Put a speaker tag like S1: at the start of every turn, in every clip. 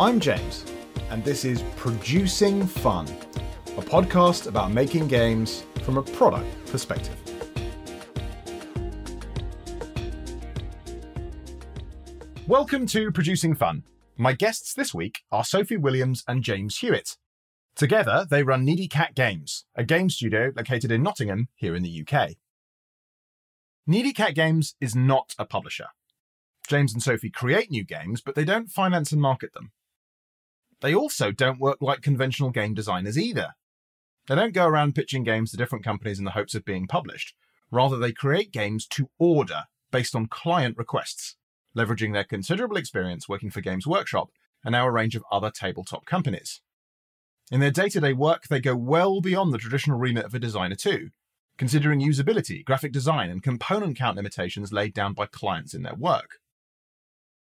S1: I'm James, and this is Producing Fun, a podcast about making games from a product perspective. Welcome to Producing Fun. My guests this week are Sophie Williams and James Hewitt. Together, they run Needy Cat Games, a game studio located in Nottingham, here in the UK. Needy Cat Games is not a publisher. James and Sophie create new games, but they don't finance and market them. They also don't work like conventional game designers either. They don't go around pitching games to different companies in the hopes of being published. Rather, they create games to order based on client requests, leveraging their considerable experience working for Games Workshop and now a range of other tabletop companies. In their day to day work, they go well beyond the traditional remit of a designer, too, considering usability, graphic design, and component count limitations laid down by clients in their work.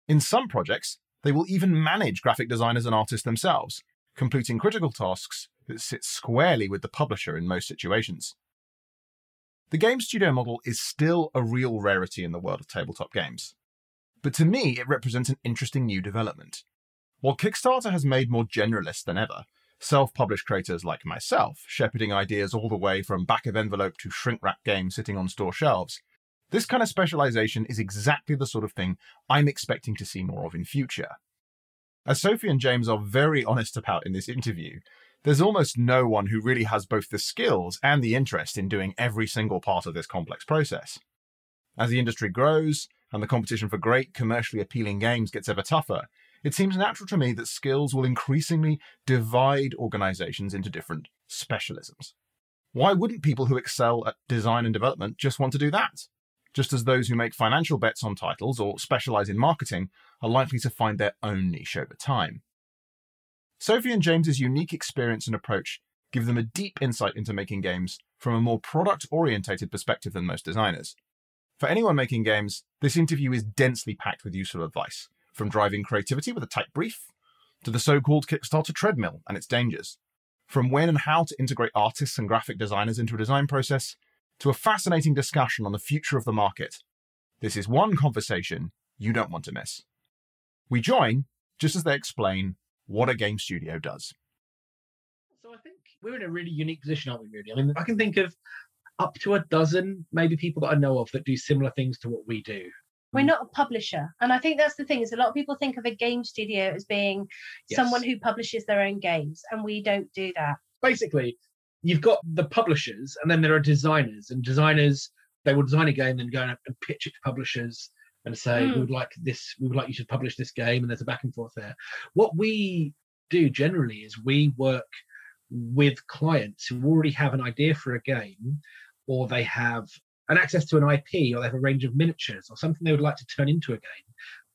S1: In some projects, they will even manage graphic designers and artists themselves, completing critical tasks that sit squarely with the publisher in most situations. The game studio model is still a real rarity in the world of tabletop games. But to me, it represents an interesting new development. While Kickstarter has made more generalist than ever, self published creators like myself, shepherding ideas all the way from back of envelope to shrink wrap games sitting on store shelves, this kind of specialization is exactly the sort of thing I'm expecting to see more of in future. As Sophie and James are very honest about in this interview, there's almost no one who really has both the skills and the interest in doing every single part of this complex process. As the industry grows and the competition for great commercially appealing games gets ever tougher, it seems natural to me that skills will increasingly divide organizations into different specialisms. Why wouldn't people who excel at design and development just want to do that? Just as those who make financial bets on titles or specialize in marketing are likely to find their own niche over time. Sophie and James's unique experience and approach give them a deep insight into making games from a more product orientated perspective than most designers. For anyone making games, this interview is densely packed with useful advice, from driving creativity with a tight brief to the so called Kickstarter treadmill and its dangers, from when and how to integrate artists and graphic designers into a design process, to a fascinating discussion on the future of the market. This is one conversation you don't want to miss. We join just as they explain what a game studio does.
S2: So I think we're in a really unique position, aren't we, really? I mean, I can think of up to a dozen, maybe people that I know of that do similar things to what we do.
S3: We're hmm. not a publisher. And I think that's the thing is a lot of people think of a game studio as being
S2: Yes.
S3: someone who publishes their own games, and we don't do that.
S2: Basically, you've got the publishers and then there are designers, and designers, they will design a game and go and pitch it to publishers and say,
S3: Mm.
S2: we would like this, we would like you to publish this game, and there's a back and forth there. What we do generally is we work with clients who already have an idea for a game or they have an access to an IP or they have a range of miniatures or something they would like to turn into a game,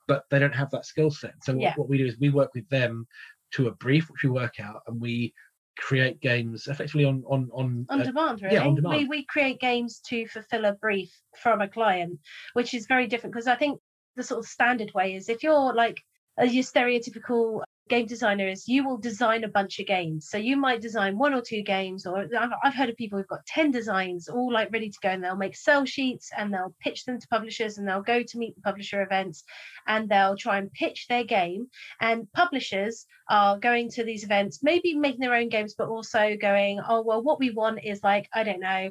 S2: but they don't have that skill set. So what- what we do is we work with them to a brief which we work out and we create games effectively on on on,
S3: On
S2: uh,
S3: demand, really.
S2: yeah, on
S3: We, we create games to fulfill a brief from a client, which is very different because I think the sort of standard way is if you're like a, your stereotypical game designer is you will design a bunch of games. So you might design one or two games, or I've, heard of people who've got 10 designs all like ready to go and they'll make sell sheets and they'll pitch them to publishers and they'll go to meet the publisher events and they'll try and pitch their game. And publishers are going to these events, maybe making their own games, but also going, oh, well, what we want is like, I don't know,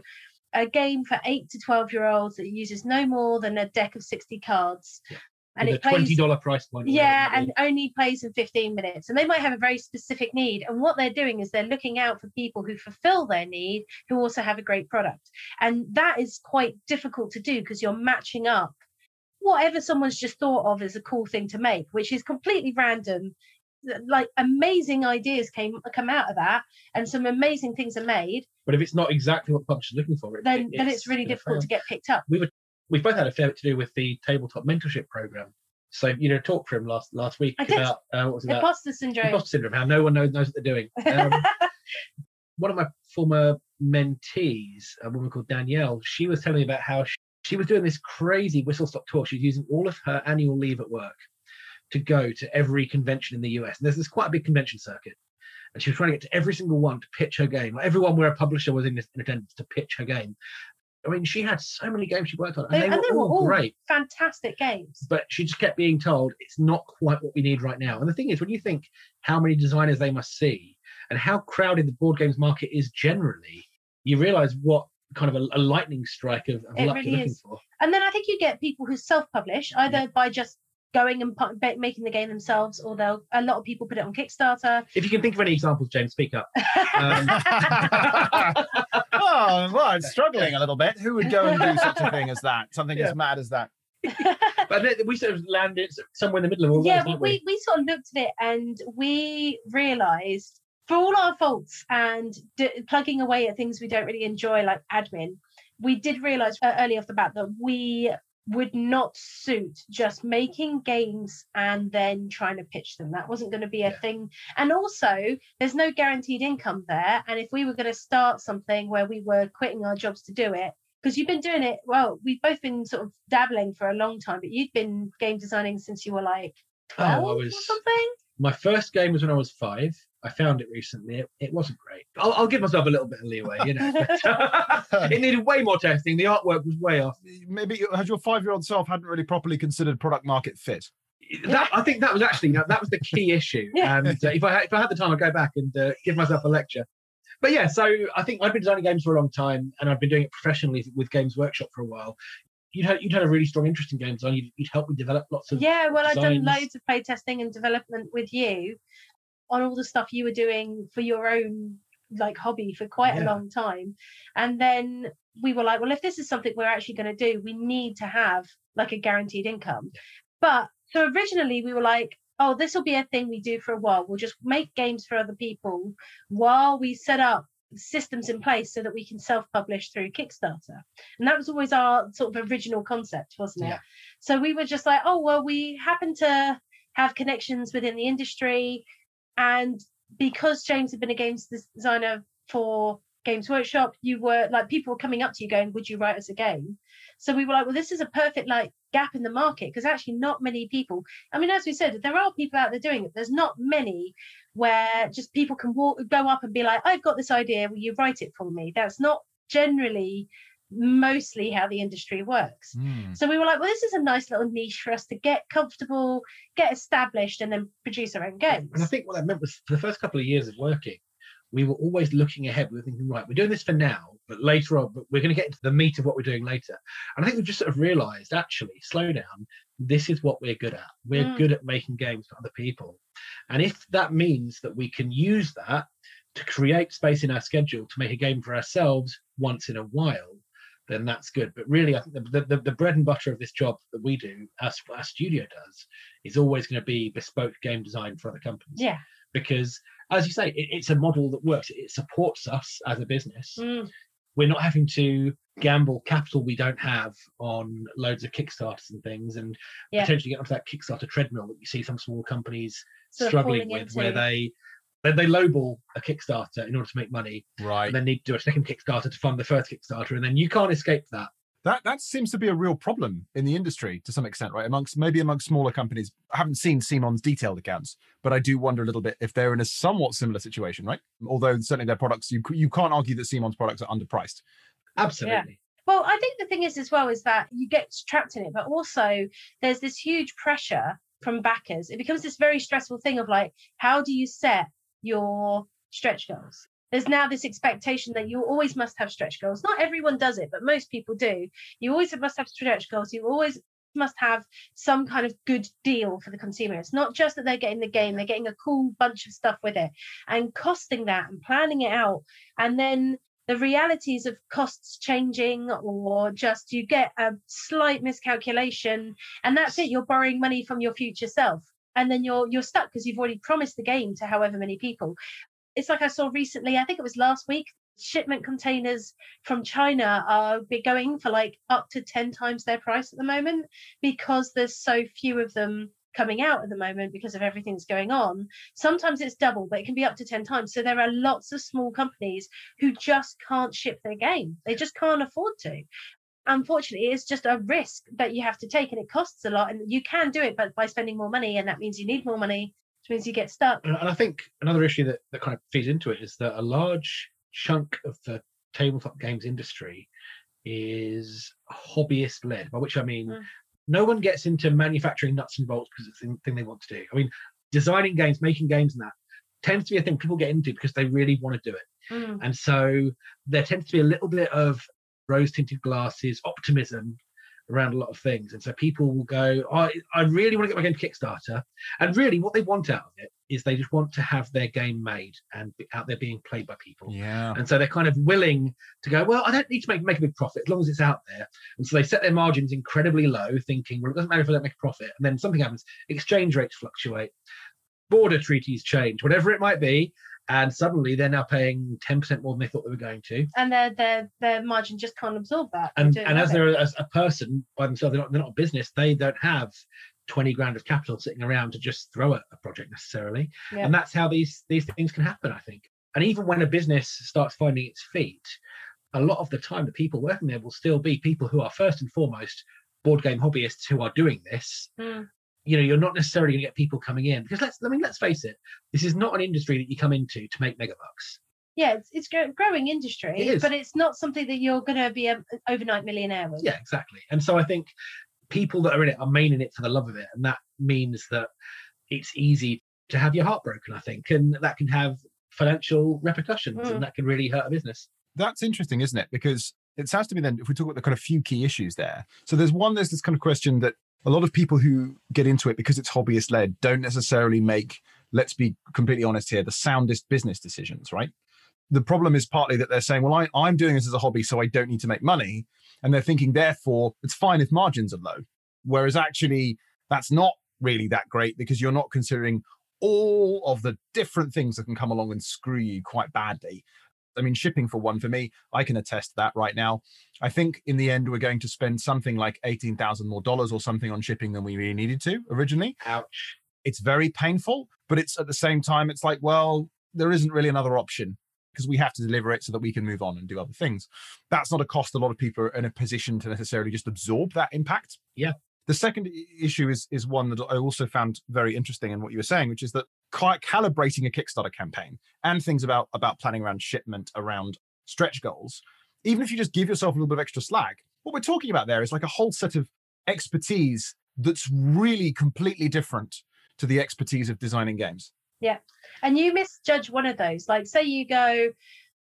S3: a game for eight to 12 year olds that uses no more than a deck of 60 cards. And it plays
S2: dollar price point.
S3: yeah,
S2: it
S3: and only plays in 15 minutes. And they might have a very specific need. And what they're doing is they're looking out for people who fulfill their need, who also have a great product. And that is quite difficult to do because you're matching up whatever someone's just thought of as a cool thing to make, which is completely random. Like amazing ideas came come out of that, and some amazing things are made.
S2: But if it's not exactly what publisher's are looking for, it,
S3: Then, then it's really difficult to get picked up.
S2: We've both had a fair bit to do with the tabletop mentorship program. So you know, talk for him last last week about uh, what was about
S3: Imposter syndrome.
S2: imposter syndrome, how no one knows knows what they're doing. Um, one of my former mentees, a woman called Danielle, she was telling me about how she, she was doing this crazy whistle stop tour. She was using all of her annual leave at work to go to every convention in the US. And there's this quite a big convention circuit. And she was trying to get to every single one to pitch her game. Like everyone where a publisher was in, in attendance to pitch her game. I mean, she had so many games she worked on, and
S3: They-
S2: they,
S3: and
S2: were,
S3: they were
S2: all great.
S3: Fantastic games.
S2: But she just kept being told it's not quite what we need right now. And the thing is, when you think how many designers they must see and how crowded the board games market is generally, you realize what kind of a, a lightning strike of, of luck
S3: really
S2: you're looking
S3: is.
S2: for.
S3: And then I think you get people who self-publish either by just going and pu- making the game themselves, or they'll. A lot of people put it on Kickstarter.
S2: If you can think of any examples, James, speak up. Um,
S1: oh, well, I'm struggling a little bit. Who would go and do such a thing as that? Something
S2: Yeah.
S1: as mad as that?
S2: but we sort of landed somewhere in the middle of all
S3: yeah,
S2: those,
S3: but
S2: didn't
S3: we, we sort of looked at it and we realised, for all our faults and d- plugging away at things we don't really enjoy, like admin, we did realise uh, early off the bat that we would not suit just making games and then trying to pitch them. That wasn't going to be a
S2: Yeah.
S3: thing. And also, there's no guaranteed income there. And if we were going to start something where we were quitting our jobs to do it, because you've been doing it, well, we've both been sort of dabbling for a long time, but you've been game designing since you were like
S2: Oh, I
S3: 12 or something.
S2: My first game was when I was five. I found it recently. It, it wasn't great. I'll, I'll give myself a little bit of leeway, you know. it needed way more testing. The artwork was way off.
S1: Maybe you- has your five-year-old self hadn't really properly considered product market fit.
S2: That I think that was actually that, that was the key issue.
S3: Yeah.
S2: And uh, if I had, if I had the time, I'd go back and uh, give myself a lecture. But yeah, so I think I've been designing games for a long time, and I've been doing it professionally with Games Workshop for a while. You'd had, you'd had a really strong interest in games design. You'd, you'd helped me develop lots of
S3: Yeah, well, I've done loads of play testing and development with you on all the stuff you were doing for your own like hobby for quite a long time. And then we were like, well, if this is something we're actually going to do, we need to have like a guaranteed income. But so originally we were like, oh, this will be a thing we do for a while. We'll just make games for other people while we set up systems in place so that we can self-publish through Kickstarter. And that was always our sort of original concept, wasn't it?
S2: Yeah.
S3: So we were just like, oh, well, we happen to have connections within the industry. And because James had been a games designer for Games Workshop, you were like, people were coming up to you going, would you write us a game? So we were like, well, this is a perfect like gap in the market because actually not many people. I mean, as we said, there are people out there doing it. There's not many where just people can walk, go up and be like, I've got this idea. Will you write it for me? That's not generally mostly how the industry works.
S1: Hmm.
S3: So we were like, well, this is a nice little niche for us to get comfortable, get established, and then produce our own games.
S2: And I think what that meant was for the first couple of years of working, we were always looking ahead. We were thinking, right, we're doing this for now, but later on, but we're going to get into the meat of what we're doing later. And I think we've just sort of realized, actually, slow down. This is what we're good at. We're
S3: Mm.
S2: good at making games for other people. And if that means that we can use that to create space in our schedule to make a game for ourselves once in a while, then that's good. But really, I think the, the, the bread and butter of this job that we do, as our studio does, is always going to be bespoke game design for other companies
S3: yeah.
S2: because as you say it, it's a model that works it supports us as a business
S3: Mm.
S2: we're not having to gamble capital we don't have on loads of kickstarters and things and
S3: Yeah.
S2: potentially get onto that kickstarter treadmill that you see some small companies
S3: Sort
S2: struggling with where
S3: into.
S2: they they, they lowball a kickstarter in order to make money
S1: Right.
S2: and then need to do a second kickstarter to fund the first kickstarter and then you can't escape that
S1: That that seems to be a real problem in the industry to some extent, right? Amongst maybe amongst smaller companies. I haven't seen Simon's detailed accounts, but I do wonder a little bit if they're in a somewhat similar situation, right? Although certainly their products, you you can't argue that Simon's products are underpriced.
S2: absolutely
S3: Well, I think the thing is as well is that you get trapped in it, but also there's this huge pressure from backers. It becomes this very stressful thing of like, how do you set your stretch goals? There's now this expectation that you always must have stretch goals. Not everyone does it, but most people do. You always must have stretch goals. You always must have some kind of good deal for the consumer. It's not just that they're getting the game, they're getting a cool bunch of stuff with it and costing that and planning it out. And then the realities of costs changing or just you get a slight miscalculation and that's it you're borrowing money from your future self and then you're you're stuck because you've already promised the game to however many people it's like i saw recently i think it was last week shipment containers from china are going for like up to 10 times their price at the moment because there's so few of them coming out at the moment because of everything's going on sometimes it's double but it can be up to 10 times so there are lots of small companies who just can't ship their game. They just can't afford to. Unfortunately, it's just a risk that you have to take and it costs a lot. And you can do it, but by spending more money, and that means you need more money, which means you get stuck.
S2: And, and I think another issue that, that kind of feeds into it is that a large chunk of the tabletop games industry is hobbyist led, by which I mean
S3: Mm.
S2: no one gets into manufacturing nuts and bolts because it's the thing they want to do. I mean, designing games, making games, and that tends to be a thing people get into because they really want to do it.
S3: Mm.
S2: And so there tends to be a little bit of rose tinted glasses, optimism around a lot of things. And so people will go, I, I really want to get my game to Kickstarter. And really, what they want out of it is they just want to have their game made and be out there being played by people.
S1: Yeah.
S2: And so they're kind of willing to go, well, I don't need to make, make a big profit as long as it's out there. And so they set their margins incredibly low, thinking, well, it doesn't matter if I don't make a profit. And then something happens, exchange rates fluctuate, border treaties change, whatever it might be. And suddenly they're now paying 10% more than they thought they were going to.
S3: And their their their margin just can't absorb that.
S2: And, and as they're as a person by themselves, they're not, they're not a business, they don't have 20 grand of capital sitting around to just throw at a project necessarily.
S3: Yeah.
S2: And that's how these these things can happen, I think. And even when a business starts finding its feet, a lot of the time the people working there will still be people who are first and foremost board game hobbyists who are doing this.
S3: Mm.
S2: You know, you're not necessarily going to get people coming in because let's I mean, let's face it, this is not an industry that you come into to make megabucks.
S3: yeah, it's it's a growing industry,
S2: It is.
S3: but it's not something that you're going to be an overnight millionaire with.
S2: Yeah, exactly. And so I think people that are in it are main in it for the love of it, and that means that it's easy to have your heart broken. I think, and that can have financial repercussions,
S3: Mm.
S2: and that can really hurt a business.
S1: That's interesting, isn't it? Because it sounds to me then, if we talk about the kind of few key issues there. So there's one, there's this kind of question that a lot of people who get into it because it's hobbyist led don't necessarily make, let's be completely honest here, the soundest business decisions, right? The problem is partly that they're saying, well, I, I'm doing this as a hobby, so I don't need to make money. And they're thinking, therefore, it's fine if margins are low. Whereas actually, that's not really that great because you're not considering all of the different things that can come along and screw you quite badly. I mean, shipping for one for me, I can attest to that right now. I think in the end, we're going to spend something like 18,000 more dollars or something on shipping than we really needed to originally.
S2: Ouch.
S1: It's very painful, but it's at the same time, it's like, well, there isn't really another option because we have to deliver it so that we can move on and do other things. That's not a cost a lot of people are in a position to necessarily just absorb that impact.
S2: Yeah.
S1: The second issue is is one that I also found very interesting in what you were saying, which is that calibrating a Kickstarter campaign and things about about planning around shipment, around stretch goals, even if you just give yourself a little bit of extra slack, what we're talking about there is like a whole set of expertise that's really completely different to the expertise of designing games. Yeah.
S3: And you misjudge one of those like say you go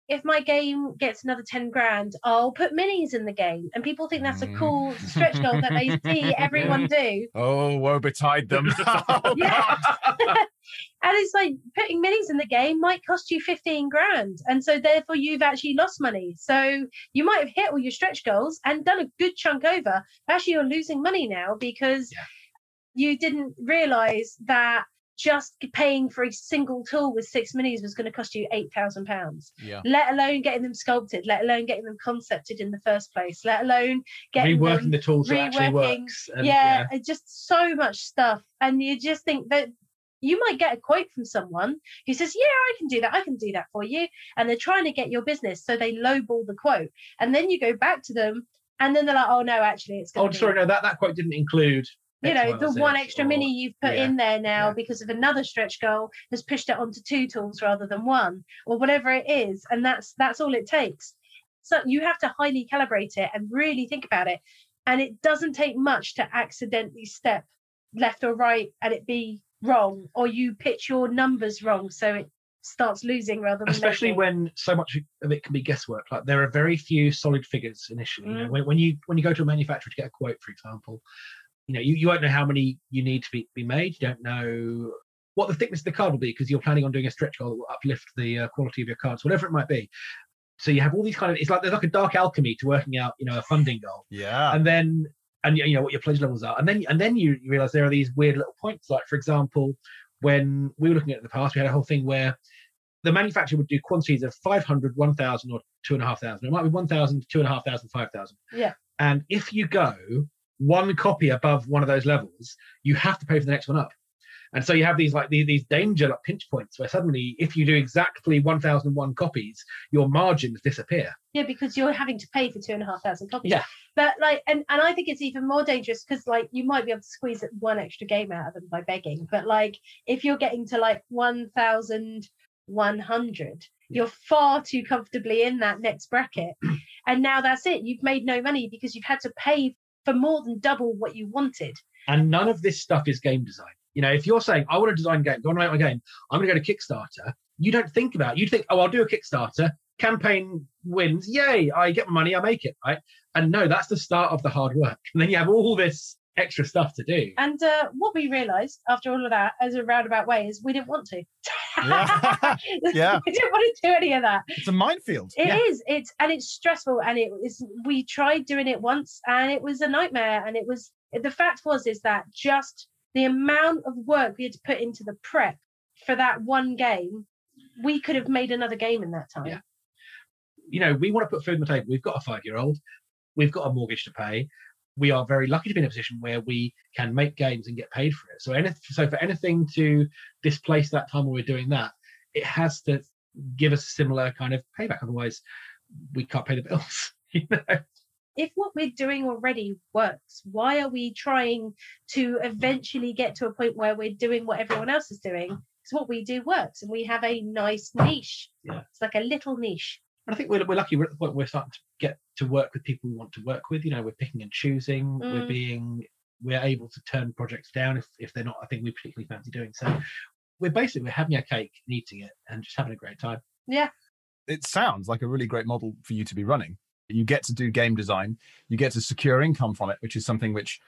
S3: if my game gets another 10 grand i'll put minis in the game and people think that's a cool
S1: Mm.
S3: stretch goal that they see everyone do
S1: Oh, woe betide them. Oh,
S3: Yeah. and it's like putting minis in the game might cost you 15 grand and so therefore you've actually lost money so you might have hit all your stretch goals and done a good chunk over actually you're losing money now because
S2: Yeah.
S3: you didn't realize that just paying for a single tool with six minis was going to cost you eight thousand pounds
S1: yeah.
S3: let alone getting them sculpted let alone getting them concepted in the first place let alone getting
S2: Reworking the tools that actually works. And,
S3: yeah, it's just so much stuff and you just think that you might get a quote from someone who says yeah i can do that i can do that for you and they're trying to get your business so they lowball the quote and then you go back to them and then they're like oh no actually it's going
S2: Oh, sorry, no, that, that quote didn't include.
S3: You know the one extra
S2: or-
S3: mini you've put
S2: yeah,
S3: in there now
S2: yeah.
S3: because of another stretch goal has pushed it onto two tools rather than one or whatever it is and that's that's all it takes so you have to highly calibrate it and really think about it and it doesn't take much to accidentally step left or right and it be wrong or you pitch your numbers wrong so it starts losing rather than
S2: especially
S3: making.
S2: when so much of it can be guesswork like there are very few solid figures initially you know
S3: Mm.
S2: when, when you when you go to a manufacturer to get a quote for example you know you, you won't know how many you need to be, be made. You don't know what the thickness of the card will be because you're planning on doing a stretch goal that will uplift the uh, quality of your cards whatever it might be. So you have all these kind of it's like there's like a dark alchemy to working out you know a funding goal.
S1: Yeah.
S2: and then and you you know what your pledge levels are. And then and then you, you realize there are these weird little points like for example when we were looking at it in the past we had a whole thing where the manufacturer would do quantities of 500 1000 or 2500 it might be 1000 2500 5000
S3: Yeah.
S2: and if you go one copy above one of those levels you have to pay for the next one up and so you have these like these, these danger like pinch points where suddenly if you do exactly 1001 copies your margins disappear
S3: Yeah, because you're having to pay for two and a half thousand copies.
S2: Yeah.
S3: But like, and, and I think it's even more dangerous because like you might be able to squeeze one extra game out of them by begging. But like if you're getting to like one thousand one hundred, you're far too comfortably in that next bracket. and now that's it. You've made no money because you've had to pay for more than double what you wanted.
S2: And none of this stuff is game design. You know, if you're saying, I want to design a game, I want to make my game, I'm going to go to Kickstarter, you don't think about it. You think, oh, I'll do a Kickstarter, campaign wins, yay, I get my money, I make it, right? And no, that's the start of the hard work. And then you have all this extra stuff to do.
S3: And uh, what we realised after all of that, as a roundabout way, is we didn't want to.
S1: Yeah. Yeah.
S3: we didn't want to do any of that.
S1: It's a minefield.
S3: It
S2: Yeah.
S3: is. It's and it's stressful, and it is. We tried doing it once, and it was a nightmare. And it was. The fact was is that just the amount of work we had to put into the prep for that one game, we could have made another game in that time.
S2: Yeah. You know, we want to put food on the table. We've got a five year old, we've got a mortgage to pay. We are very lucky to be in a position where we can make games and get paid for it. So, anything, so for anything to displace that time when we're doing that, it has to give us a similar kind of payback. Otherwise, we can't pay the bills. You know?
S3: if what we're doing already works, why are we trying to eventually get to a point where we're doing what everyone else is doing? Because what we do works and we have a nice niche.
S2: Yeah.
S3: It's like a little niche.
S2: And I think we're, we're lucky. We're at the point where we're starting to get to work with people we want to work with. You know, we're picking and choosing. We're
S3: Mm.
S2: being, we're able to turn projects down if, if they're not. I think we particularly fancy doing so. We're basically we're having a cake and eating it and just having a great time. Yeah.
S1: It sounds like a really great model for you to be running. You get to do game design, you get to secure income from it, which is something which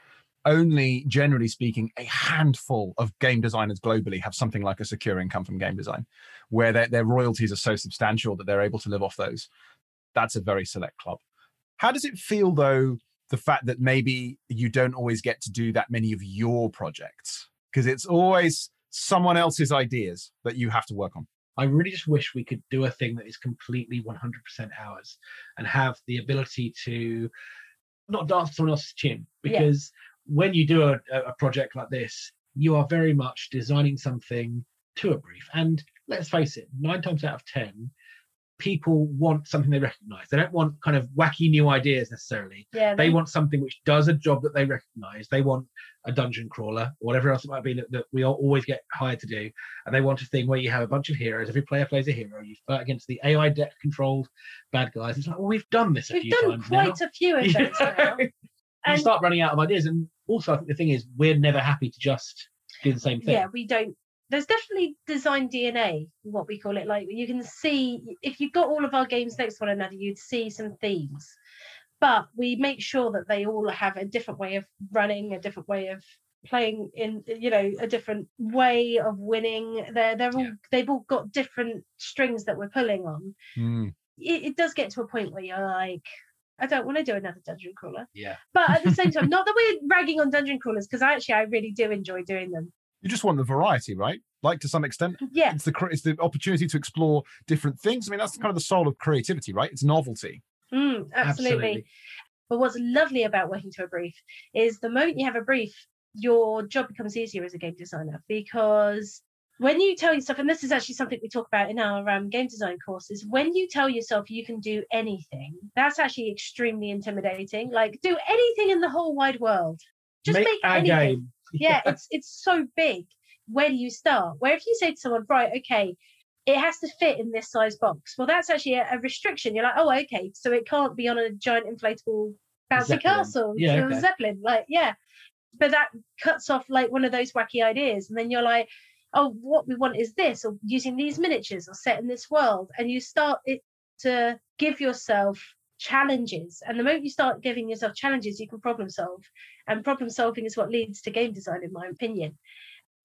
S1: only, generally speaking, a handful of game designers globally have something like a secure income from game design, where their, their royalties are so substantial that they're able to live off those. That's a very select club. How does it feel, though, the fact that maybe you don't always get to do that many of your projects? Because it's always someone else's ideas that you have to work on.
S2: I really just wish we could do a thing that is completely 100% ours and have the ability to not dance to someone else's tune.
S3: Yeah.
S2: Because when you do a, a project like this, you are very much designing something to a brief. And let's face it, nine times out of 10, people want something they recognize. They don't want kind of wacky new ideas necessarily.
S3: Yeah.
S2: They want something which does a job that they recognize. They want a dungeon crawler or whatever else it might be that, that we all always get hired to do. And they want a thing where you have a bunch of heroes. Every player plays a hero. You fight against the AI deck controlled bad guys. It's like, well, we've done this a
S3: We've
S2: few
S3: done quite
S2: now.
S3: a few of those now.
S2: you
S3: And
S2: start running out of ideas. And also, I think the thing is, we're never happy to just do the same thing.
S3: yeah, we don't. There's definitely design DNA, what we call it. Like you can see, if you got all of our games next to one another, you'd see some themes. But we make sure that they all have a different way of running, a different way of playing in you know a different way of winning they're they're all
S2: Yeah.
S3: they've all got different strings that we're pulling on hmm. it, it does get to a point where you're like i don't want to do another dungeon crawler
S2: Yeah.
S3: but at the same time not that we're ragging on dungeon crawlers because actually i really do enjoy doing them
S1: You just want the variety, right? Like to some extent,
S3: yeah
S1: it's the it's the opportunity to explore different things. I mean, that's kind of the soul of creativity, right? It's novelty.
S3: Mm, absolutely. But what's lovely about working to a brief is the moment you have a brief, your job becomes easier as a game designer because when you tell yourself, and this is actually something we talk about in our um, game design courses, when you tell yourself you can do anything, that's actually extremely intimidating. Like, do anything in the whole wide world. Just
S2: make,
S3: make, anything.
S2: game.
S3: Yeah, it's it's so big. Where do you start? Where if you say to someone, right, okay, it has to fit in this size box. Well, that's actually a, a restriction. You're like, oh, okay, so it can't be on a giant inflatable bouncy
S2: Zeppelin.
S3: castle,
S2: Yeah, okay.
S3: zeppelin. Like, yeah, but that cuts off like one of those wacky ideas, and then you're like, oh, what we want is this, or using these miniatures, or set in this world, and you start it to give yourself challenges. And the moment you start giving yourself challenges you can problem solve. And problem solving is what leads to game design in my opinion.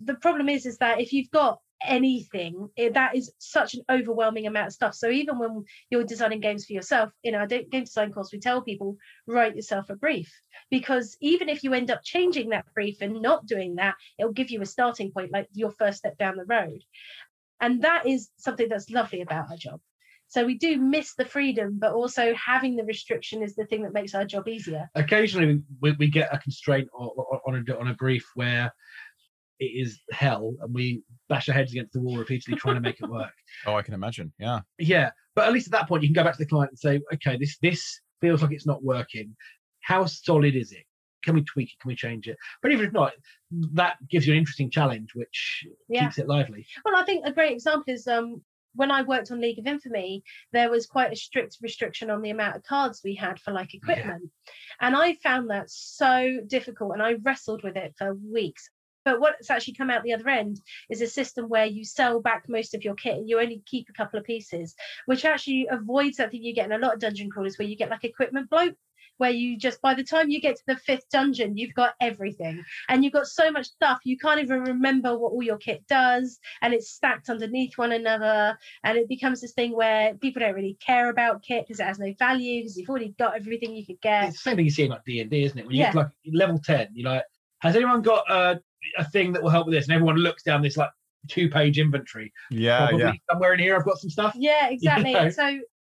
S3: The problem is is that if you've got anything it, that is such an overwhelming amount of stuff. So even when you're designing games for yourself in our game design course we tell people write yourself a brief. Because even if you end up changing that brief and not doing that it'll give you a starting point like your first step down the road. And that is something that's lovely about our job. So we do miss the freedom but also having the restriction is the thing that makes our job easier.
S2: Occasionally we, we get a constraint on a on a brief where it is hell and we bash our heads against the wall repeatedly trying to make it work
S1: Oh, I can imagine. Yeah.
S2: yeah but at least at that point you can go back to the client and say okay this this feels like it's not working how solid is it can we tweak it can we change it but even if not that gives you an interesting challenge which
S3: Yeah.
S2: keeps it lively
S3: Well, I think a great example is um, when I worked on League of Infamy, there was quite a strict restriction on the amount of cards we had for like equipment. Yeah. And I found that so difficult and I wrestled with it for weeks. But what's actually come out the other end is a system where you sell back most of your kit and you only keep a couple of pieces, which actually avoids that thing you get in a lot of dungeon crawlers where you get like equipment bloat where you just by the time you get to the fifth dungeon you've got everything. And you've got so much stuff you can't even remember what all your kit does and it's stacked underneath one another and it becomes this thing where people don't really care about kit because it has no value because you've already got everything you could get.
S2: It's the same thing you see in like d&d isn't it? When you yeah. get like level 10 you're like has anyone got a, a thing that will help with this and everyone looks down this like two page inventory
S1: yeah Probably yeah
S2: somewhere in here i've got some stuff
S3: yeah exactly you know? so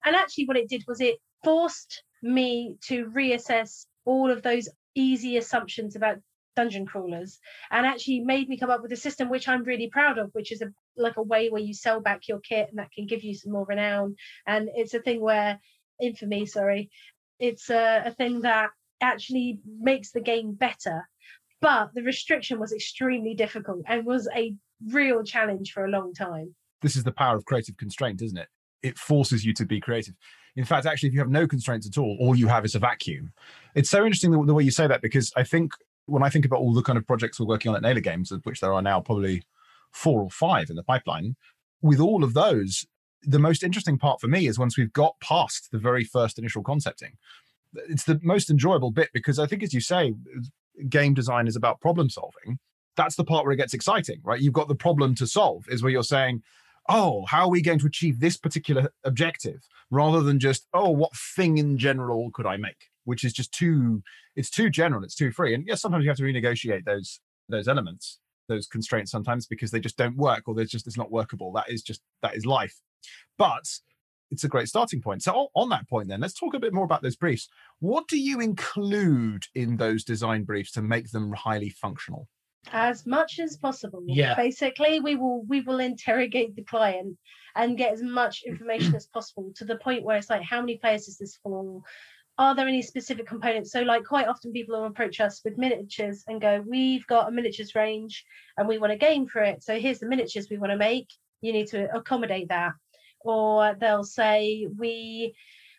S3: and actually what it did was it forced me to reassess all of those easy assumptions about dungeon crawlers and actually made me come up with a system which I'm really proud of, which is a like a way where you sell back your kit and that can give you some more renown. And it's a thing where infamy, sorry, it's a, a thing that actually makes the game better. But the restriction was extremely difficult and was a real challenge for a long time.
S1: This is the power of creative constraint, isn't it? It forces you to be creative. In fact, actually, if you have no constraints at all, all you have is a vacuum. It's so interesting the, the way you say that because I think when I think about all the kind of projects we're working on at Naylor Games, of which there are now probably four or five in the pipeline, with all of those, the most interesting part for me is once we've got past the very first initial concepting. It's the most enjoyable bit because I think, as you say, game design is about problem solving. That's the part where it gets exciting, right? You've got the problem to solve, is where you're saying, oh, how are we going to achieve this particular objective? Rather than just, oh, what thing in general could I make? Which is just too, it's too general, it's too free. And yes, sometimes you have to renegotiate those those elements, those constraints sometimes because they just don't work or there's just it's not workable. That is just that is life. But it's a great starting point. So on that point, then let's talk a bit more about those briefs. What do you include in those design briefs to make them highly functional?
S3: as much as possible.
S2: Yeah.
S3: Basically we will we will interrogate the client and get as much information as possible to the point where it's like how many players is this for? Are there any specific components? So like quite often people will approach us with miniatures and go we've got a miniatures range and we want a game for it. So here's the miniatures we want to make. You need to accommodate that or they'll say we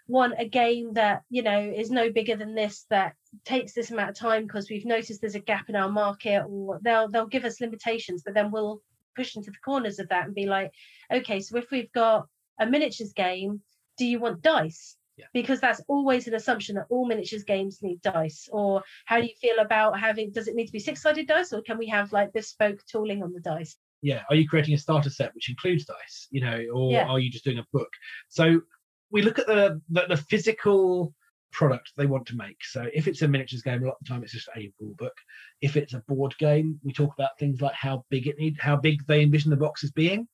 S3: want a game that you know is no bigger than this that takes this amount of time because we've noticed there's a gap in our market or they'll they'll give us limitations but then we'll push into the corners of that and be like okay so if we've got a miniatures game do you want dice
S2: yeah.
S3: because that's always an assumption that all miniatures games need dice or how do you feel about having does it need to be six sided dice or can we have like bespoke tooling on the dice
S2: yeah are you creating a starter set which includes dice you know or yeah. are you just doing a book so we look at the, the, the physical product they want to make. So if it's a miniatures game, a lot of the time it's just a rule book. If it's a board game, we talk about things like how big it need, how big they envision the box as being,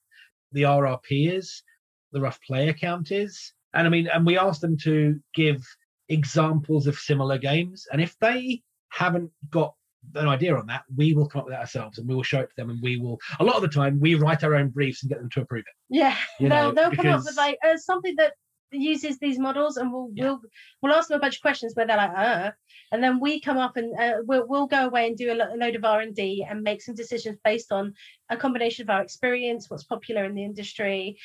S2: the RRP is, the rough player count is, and I mean, and we ask them to give examples of similar games, and if they haven't got an idea on that, we will come up with that ourselves and we will show it to them and we will a lot of the time we write our own briefs and get them to approve it.
S3: Yeah. You they'll know, they'll because... come up with like uh, something that uses these models and we'll yeah. we'll we'll ask them a bunch of questions where they're like uh and then we come up and uh, we'll, we'll go away and do a, lo- a load of r&d and make some decisions based on a combination of our experience what's popular in the industry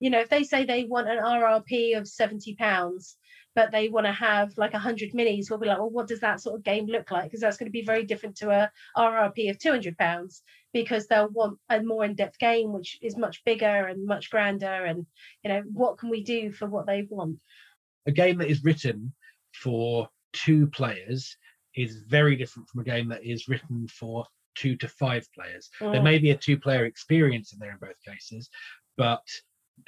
S3: you know if they say they want an rrp of 70 pounds but they want to have like 100 minis we'll be like well what does that sort of game look like? Because that's going to be very different to a rrp of 200 pounds because they'll want a more in-depth game which is much bigger and much grander and you know what can we do for what they want?
S2: A game that is written for two players is very different from a game that is written for two to five players. Mm. there may be a two player experience in there in both cases but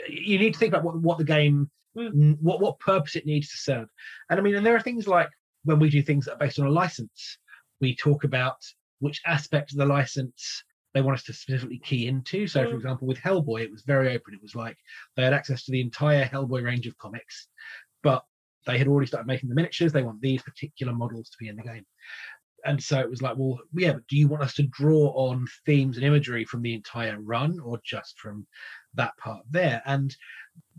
S2: you need to think about what, what the game mm. what what purpose it needs to serve and i mean and there are things like when we do things that are based on a license we talk about which aspect of the license they want us to specifically key into. So, mm. for example, with Hellboy, it was very open. It was like they had access to the entire Hellboy range of comics, but they had already started making the miniatures. They want these particular models to be in the game. And so it was like, well, yeah, but do you want us to draw on themes and imagery from the entire run or just from that part there? And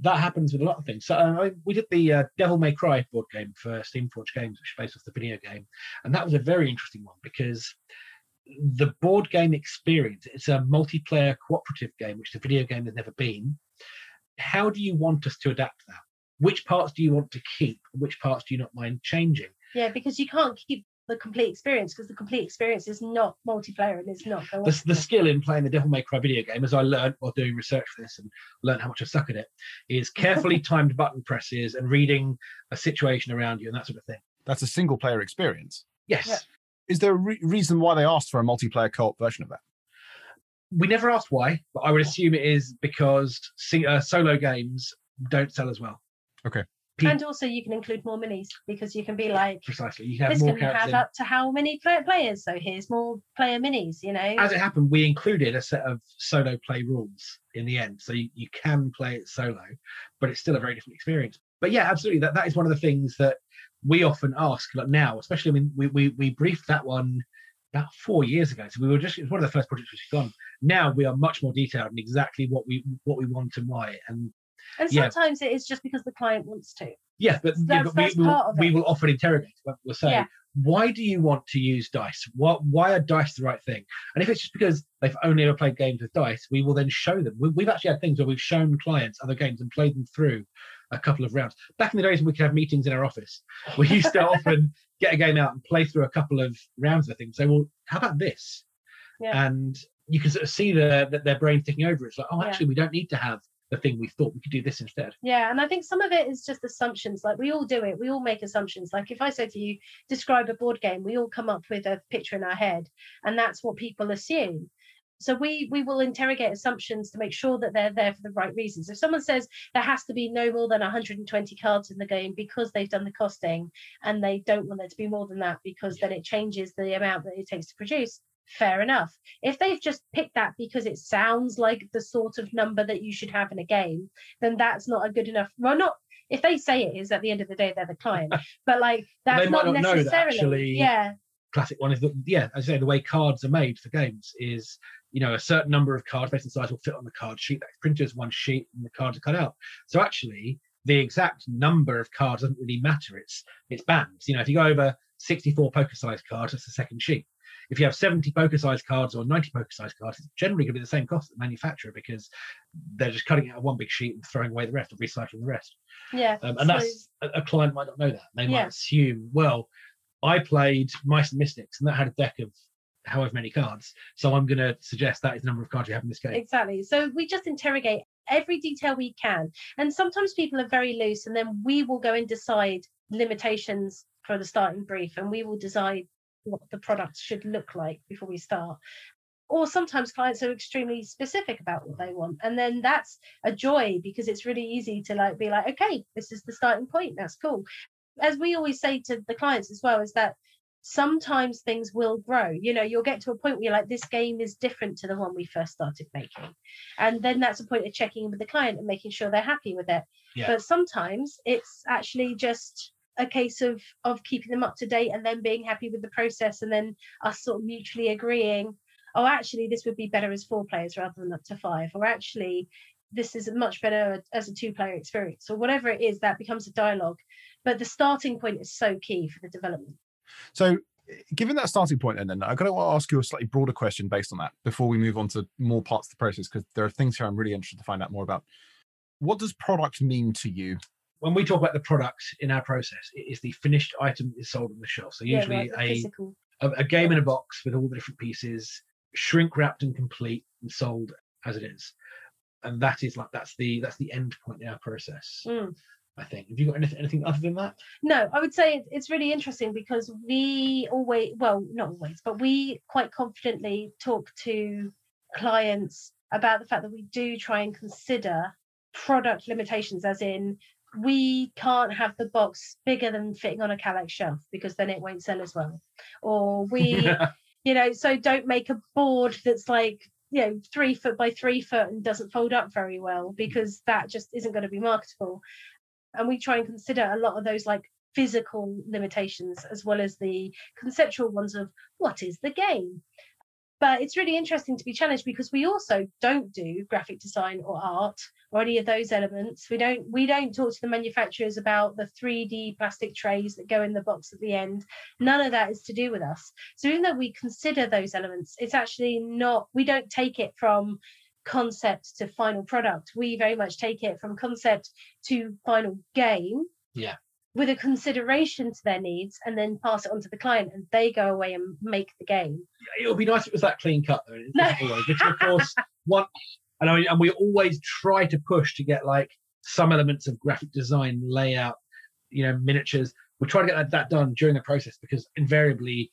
S2: that happens with a lot of things. So uh, we did the uh, Devil May Cry board game for Steamforged Games, which is based off the video game, and that was a very interesting one because the board game experience it's a multiplayer cooperative game which the video game has never been how do you want us to adapt that? Which parts do you want to keep? Which parts do you not mind changing?
S3: Yeah, because you can't keep the complete experience because the complete experience is not multiplayer and it's not
S2: the, the skill in playing the Devil May Cry video game, as I learned while doing research for this and learned how much I suck at it, is carefully timed button presses and reading a situation around you and that sort of thing.
S1: That's a single player experience.
S2: Yes.
S3: Yeah.
S1: Is there a re- reason why they asked for a multiplayer co-op version of that?
S2: We never asked why, but I would assume it is because see, uh, solo games don't sell as well.
S1: Okay.
S3: And also you can include more minis because you can be like
S2: Precisely. You have
S3: this
S2: more
S3: can have
S2: in.
S3: up to how many play- players so here's more player minis you know
S2: As it happened, we included a set of solo play rules in the end. So you, you can play it solo, but it's still a very different experience. But yeah, absolutely. That, that is one of the things that we often ask like now, especially I mean we, we we briefed that one about four years ago. So we were just it's one of the first projects we've done. Now we are much more detailed in exactly what we what we want and why. And
S3: and
S2: yeah.
S3: sometimes it is just because the client wants to
S2: yeah, but, yeah,
S3: That's-
S2: but we, we, will, we will often interrogate. We'll say,
S3: Yeah.
S2: why do you want to use dice? What why are dice the right thing? And if it's just because they've only ever played games with dice, we will then show them. We, we've actually had things where we've shown clients other games and played them through a couple of rounds. Back in the days when we could have meetings in our office, we used to often get a game out and play through a couple of rounds of things. thing. Say, well, how about this?
S3: Yeah.
S2: And you can sort of see the, the, their brain ticking over. It's like, oh,
S3: Yeah.
S2: actually, we don't need to have the thing we thought. We could do this instead.
S3: Yeah, and I think some of it is just assumptions. Like we all do it. We all make assumptions. Like if I say to you, describe a board game, we all come up with a picture in our head, and that's what people assume. So we we will interrogate assumptions to make sure that they're there for the right reasons. If someone says there has to be no more than 120 cards in the game because they've done the costing and they don't want there to be more than that because then it changes the amount that it takes to produce, fair enough. If they've just picked that because it sounds like the sort of number that you should have in a game, then that's not a good enough. Well, not if they say it is at the end of the day, they're the client. But like that's not
S2: not that
S3: necessarily.
S2: actually-
S3: Yeah,
S2: classic one is that yeah as i say the way cards are made for games is you know a certain number of cards based on size will fit on the card sheet that's printed as one sheet and the cards are cut out so actually the exact number of cards doesn't really matter it's it's bands you know if you go over 64 poker size cards that's the second sheet if you have 70 poker sized cards or 90 poker sized cards it's generally going to be the same cost at the manufacturer because they're just cutting out one big sheet and throwing away the rest or recycling the rest
S3: yeah.
S2: um, and
S3: So-
S2: that's a, client might not know that. They might
S3: Yeah.
S2: assume, well, I played Mice and Mystics, and that had a deck of however many cards. So I'm going to suggest that is the number of cards you have in this game.
S3: Exactly. So we just interrogate every detail we can. And sometimes people are very loose, and then we will go and decide limitations for the starting brief, and we will decide what the product should look like before we start. Or sometimes clients are extremely specific about what they want. And then that's a joy because it's really easy to like be like, okay, this is the starting point. That's cool. As we always say to the clients as well, is that sometimes things will grow. You know, you'll get to a point where you're like, this game is different to the one we first started making. And then that's a point of checking in with the client and making sure they're happy with it.
S2: Yeah.
S3: But sometimes it's actually just a case of of keeping them up to date and then being happy with the process and then us sort of mutually agreeing, oh, actually, this would be better as four players rather than up to five, or actually, this is much better as a two player experience, or whatever it is, that becomes a dialogue. But the starting point is so key for the development.
S1: So, given that starting point, and then I'm going to ask you a slightly broader question based on that before we move on to more parts of the process, because there are things here I'm really interested to find out more about. What does product mean to you?
S2: When we talk about the product in our process, it is the finished item that is sold on the shelf. So
S3: Yeah,
S2: usually
S3: right,
S2: a,
S3: physical.
S2: a a game in a box with all the different pieces, shrink wrapped and complete and sold as it is. And that is like that's the that's the end point in our process.
S3: Mm.
S2: I think. Have you got anything anything other than that?
S3: No, I would say it's really interesting because we always, well, not always, but we quite confidently talk to clients about the fact that we do try and consider product limitations, as in we can't have the box bigger than fitting on a Kallax shelf because then it won't sell as well. Or we, you know, so don't make a board that's like, you know, three foot by three foot and doesn't fold up very well because that just isn't going to be marketable. And we try and consider a lot of those like physical limitations as well as the conceptual ones of what is the game. But it's really interesting to be challenged because we also don't do graphic design or art or any of those elements. We don't we don't talk to the manufacturers about the 3D plastic trays that go in the box at the end. None of that is to do with us. So even though we consider those elements, it's actually not we don't take it from concept to final product. We very much take it from concept to final game.
S2: Yeah.
S3: With a consideration to their needs and then pass it on to the client and they go away and make the game.
S2: It would be nice if it was that clean cut though.
S3: No.
S2: always, of course one and I and we always try to push to get like some elements of graphic design, layout, you know, miniatures. We try to get that, that done during the process because invariably,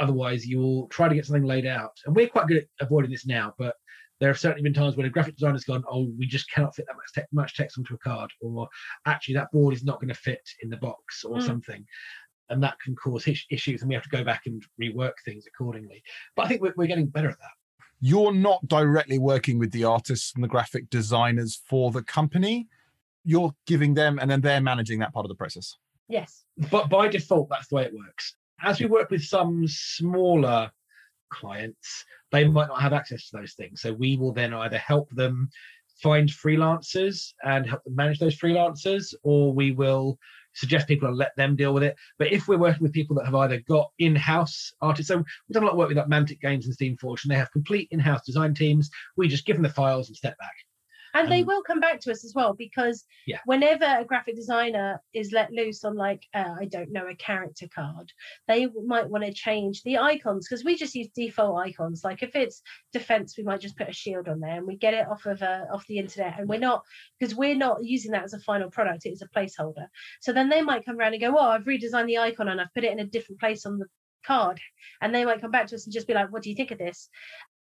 S2: otherwise, you'll try to get something laid out. And we're quite good at avoiding this now, but there have certainly been times when a graphic designer's gone, "Oh, we just cannot fit that much, te- much text onto a card," or actually that board is not going to fit in the box, or
S3: Mm.
S2: something. And that can cause is- issues, and we have to go back and rework things accordingly. But I think we're, we're getting better at that.
S1: You're not directly working with the artists and the graphic designers for the company. You're giving them, and then they're managing that part of the process.
S3: Yes.
S2: but by default that's the way it works as we work with some smaller clients they might not have access to those things. So we will then either help them find freelancers and help them manage those freelancers or we will suggest people and let them deal with it. But if we're working with people that have either got in-house artists so we've done a lot of work with like mantic games and Steamforged and they have complete in-house design teams we just give them the files and step back
S3: and they
S2: Um,
S3: will come back to us as well because
S2: Yeah.
S3: whenever a graphic designer is let loose on like uh, i don't know a character card they might want to change the icons because we just use default icons. Like if it's defense we might just put a shield on there and we get it off of uh, off the internet and we're not because we're not using that as a final product it is a placeholder. So then they might come around and go oh i've redesigned the icon and i've put it in a different place on the card. And they might come back to us and just be like what do you think of this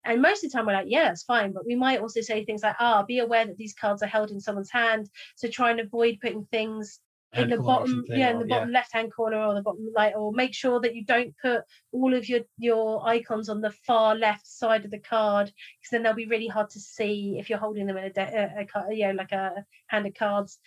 S3: and most of the time we're like, yeah, it's fine. But we might also say things like, ah, be aware that these cards are held in someone's hand. So try and avoid putting things in the bottom, yeah, in the bottom left hand corner or the bottom right, or make sure that you don't put all of your your icons on the far left side of the card because then they'll be really hard to see if you're holding them in a, de- a, a ca- you know like a hand of cards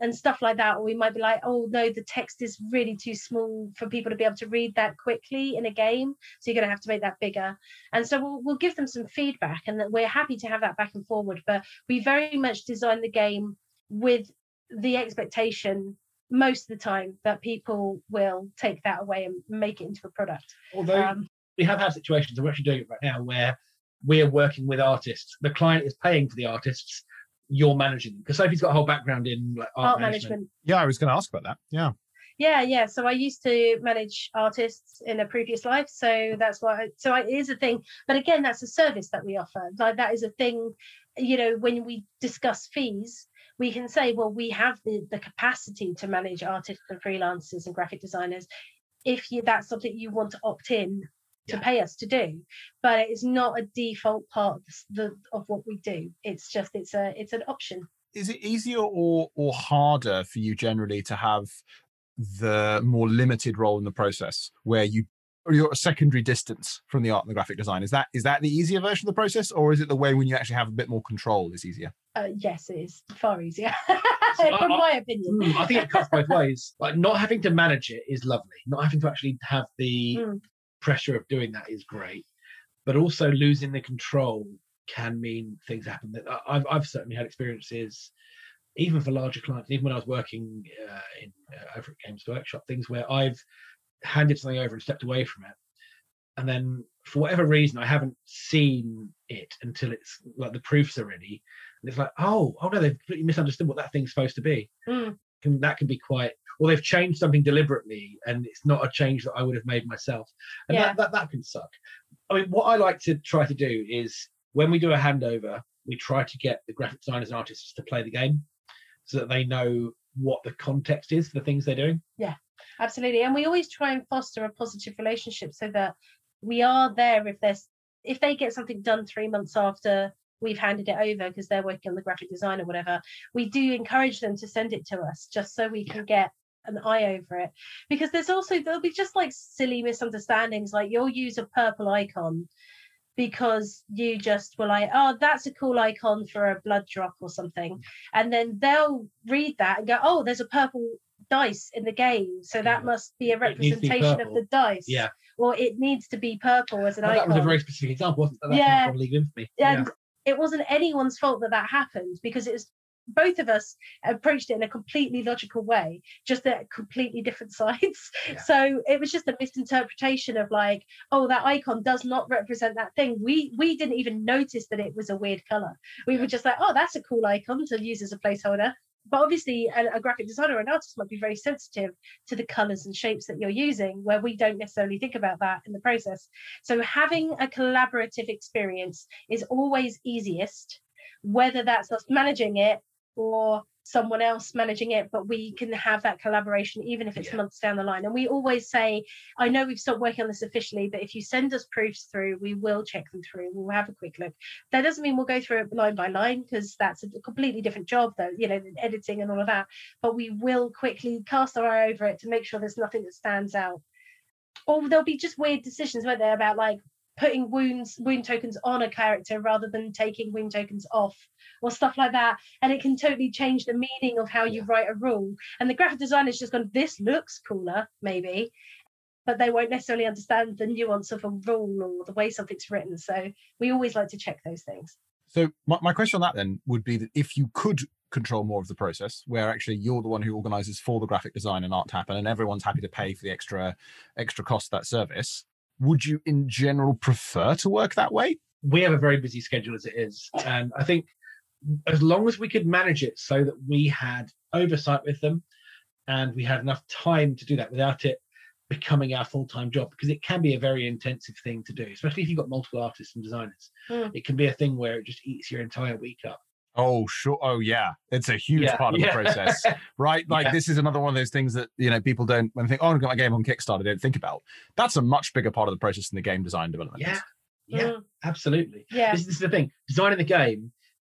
S3: and stuff like that or we might be like oh no the text is really too small for people to be able to read that quickly in a game so you're going to have to make that bigger and so we'll, we'll give them some feedback and that we're happy to have that back and forward but we very much design the game with the expectation most of the time that people will take that away and make it into a product
S2: although
S3: um,
S2: we have had situations, and we're actually doing it right now, where we're working with artists. The client is paying for the artists. You're managing them because Sophie's got a whole background in like art,
S3: art
S2: management.
S3: management
S1: Yeah, I was going to ask about that. Yeah.
S3: Yeah, yeah. So I used to manage artists in a previous life, so that's why. So I, it is a thing, but again, that's a service that we offer. Like that is a thing. You know, when we discuss fees, we can say, well, we have the the capacity to manage artists and freelancers and graphic designers. If you that's something you want to opt in to
S2: Yeah.
S3: pay us to do, but it is not a default part of the of what we do. It's just it's a it's an option.
S1: Is it easier or or harder for you generally to have the more limited role in the process where you or you're a secondary distance from the art and the graphic design? Is that is that the easier version of the process, or is it the way when you actually have a bit more control is easier?
S3: Uh, yes, it is far easier,
S2: I-
S3: from
S2: I-
S3: my opinion.
S2: Mm, I think it cuts both ways. Like not having to manage it is lovely. Not having to actually have the
S3: Mm.
S2: Pressure of doing that is great. But also losing the control can mean things happen. That I- I've I've certainly had experiences, even for larger clients, even when I was working uh, in uh, over at Games Workshop, things where I've handed something over and stepped away from it, and then for whatever reason I haven't seen it until it's like the proofs are ready, and it's like, oh, oh no, they've completely misunderstood what that thing's supposed to be
S3: Mm.
S2: can that can be quite or they've changed something deliberately and it's not a change that I would have made myself. And
S3: Yeah.
S2: that, that that can suck. I mean, what I like to try to do is when we do a handover, we try to get the graphic designers and artists to play the game so that they know what the context is for the things they're doing.
S3: Yeah, absolutely and we always try and foster a positive relationship so that we are there if there's if they get something done three months after we've handed it over because they're working on the graphic design or whatever we do encourage them to send it to us just so we can get an eye over it because there's also there'll be just like silly misunderstandings like you'll use a purple icon because you just were like oh that's a cool icon for a blood drop or something and then they'll read that and go oh there's a purple dice in the game so that must be a
S2: to be
S3: representation of the dice
S2: Yeah.
S3: or it needs to be purple as an
S2: And
S3: icon
S2: that was a very specific example, wasn't it? That
S3: Yeah.
S2: from League of Infamy.
S3: and it wasn't anyone's fault that that happened because it was both of us approached it in a completely logical way, just at completely different sides.
S2: Yeah.
S3: So it was just a misinterpretation of like, oh, that icon does not represent that thing. We we didn't even notice that it was a weird color. We were just like, oh, that's a cool icon to use as a placeholder. But obviously, a, a graphic designer or an artist might be very sensitive to the colors and shapes that you're using, where we don't necessarily think about that in the process. So having a collaborative experience is always easiest, whether that's us managing it or someone else managing it, but we can have that collaboration even if it's
S2: Yeah.
S3: months down the line. And we always say, I know we've stopped working on this officially, but if you send us proofs through, we will check them through. We'll have a quick look. That doesn't mean we'll go through it line by line because that's a completely different job, though, you know, editing and all of that. But we will quickly cast our eye over it to make sure there's nothing that stands out. Or there'll be just weird decisions, won't there, about like putting wounds wound tokens on a character rather than taking wound tokens off or stuff like that. And it can totally change the meaning of how you write a rule. And the graphic designer's just gone this looks cooler maybe. But they won't necessarily understand the nuance of a rule or the way something's written. So we always like to check those things.
S1: So my, my question on that then would be that if you could control more of the process, where actually you're the one who organizes for the graphic design and art happen, and everyone's happy to pay for the extra extra cost of that service, would you in general prefer to work that way?
S2: we have a very busy schedule as it is. And I think as long as we could manage it so that we had oversight with them and we had enough time to do that without it becoming our full-time job because it can be a very intensive thing to do especially if you've got multiple artists and designers
S3: Mm.
S2: it can be a thing where it just eats your entire week up
S1: Oh, sure. Oh, yeah. It's a huge
S2: Yeah,
S1: part of
S2: yeah.
S1: the process, right? Like
S2: Yeah.
S1: this is another one of those things that you know people don't when they think, oh, I've got my game on Kickstarter, they don't think about. That's a much bigger part of the process than the game design development. is.
S2: yeah yeah
S3: Mm,
S2: absolutely
S3: yeah
S2: this, this is the thing designing the game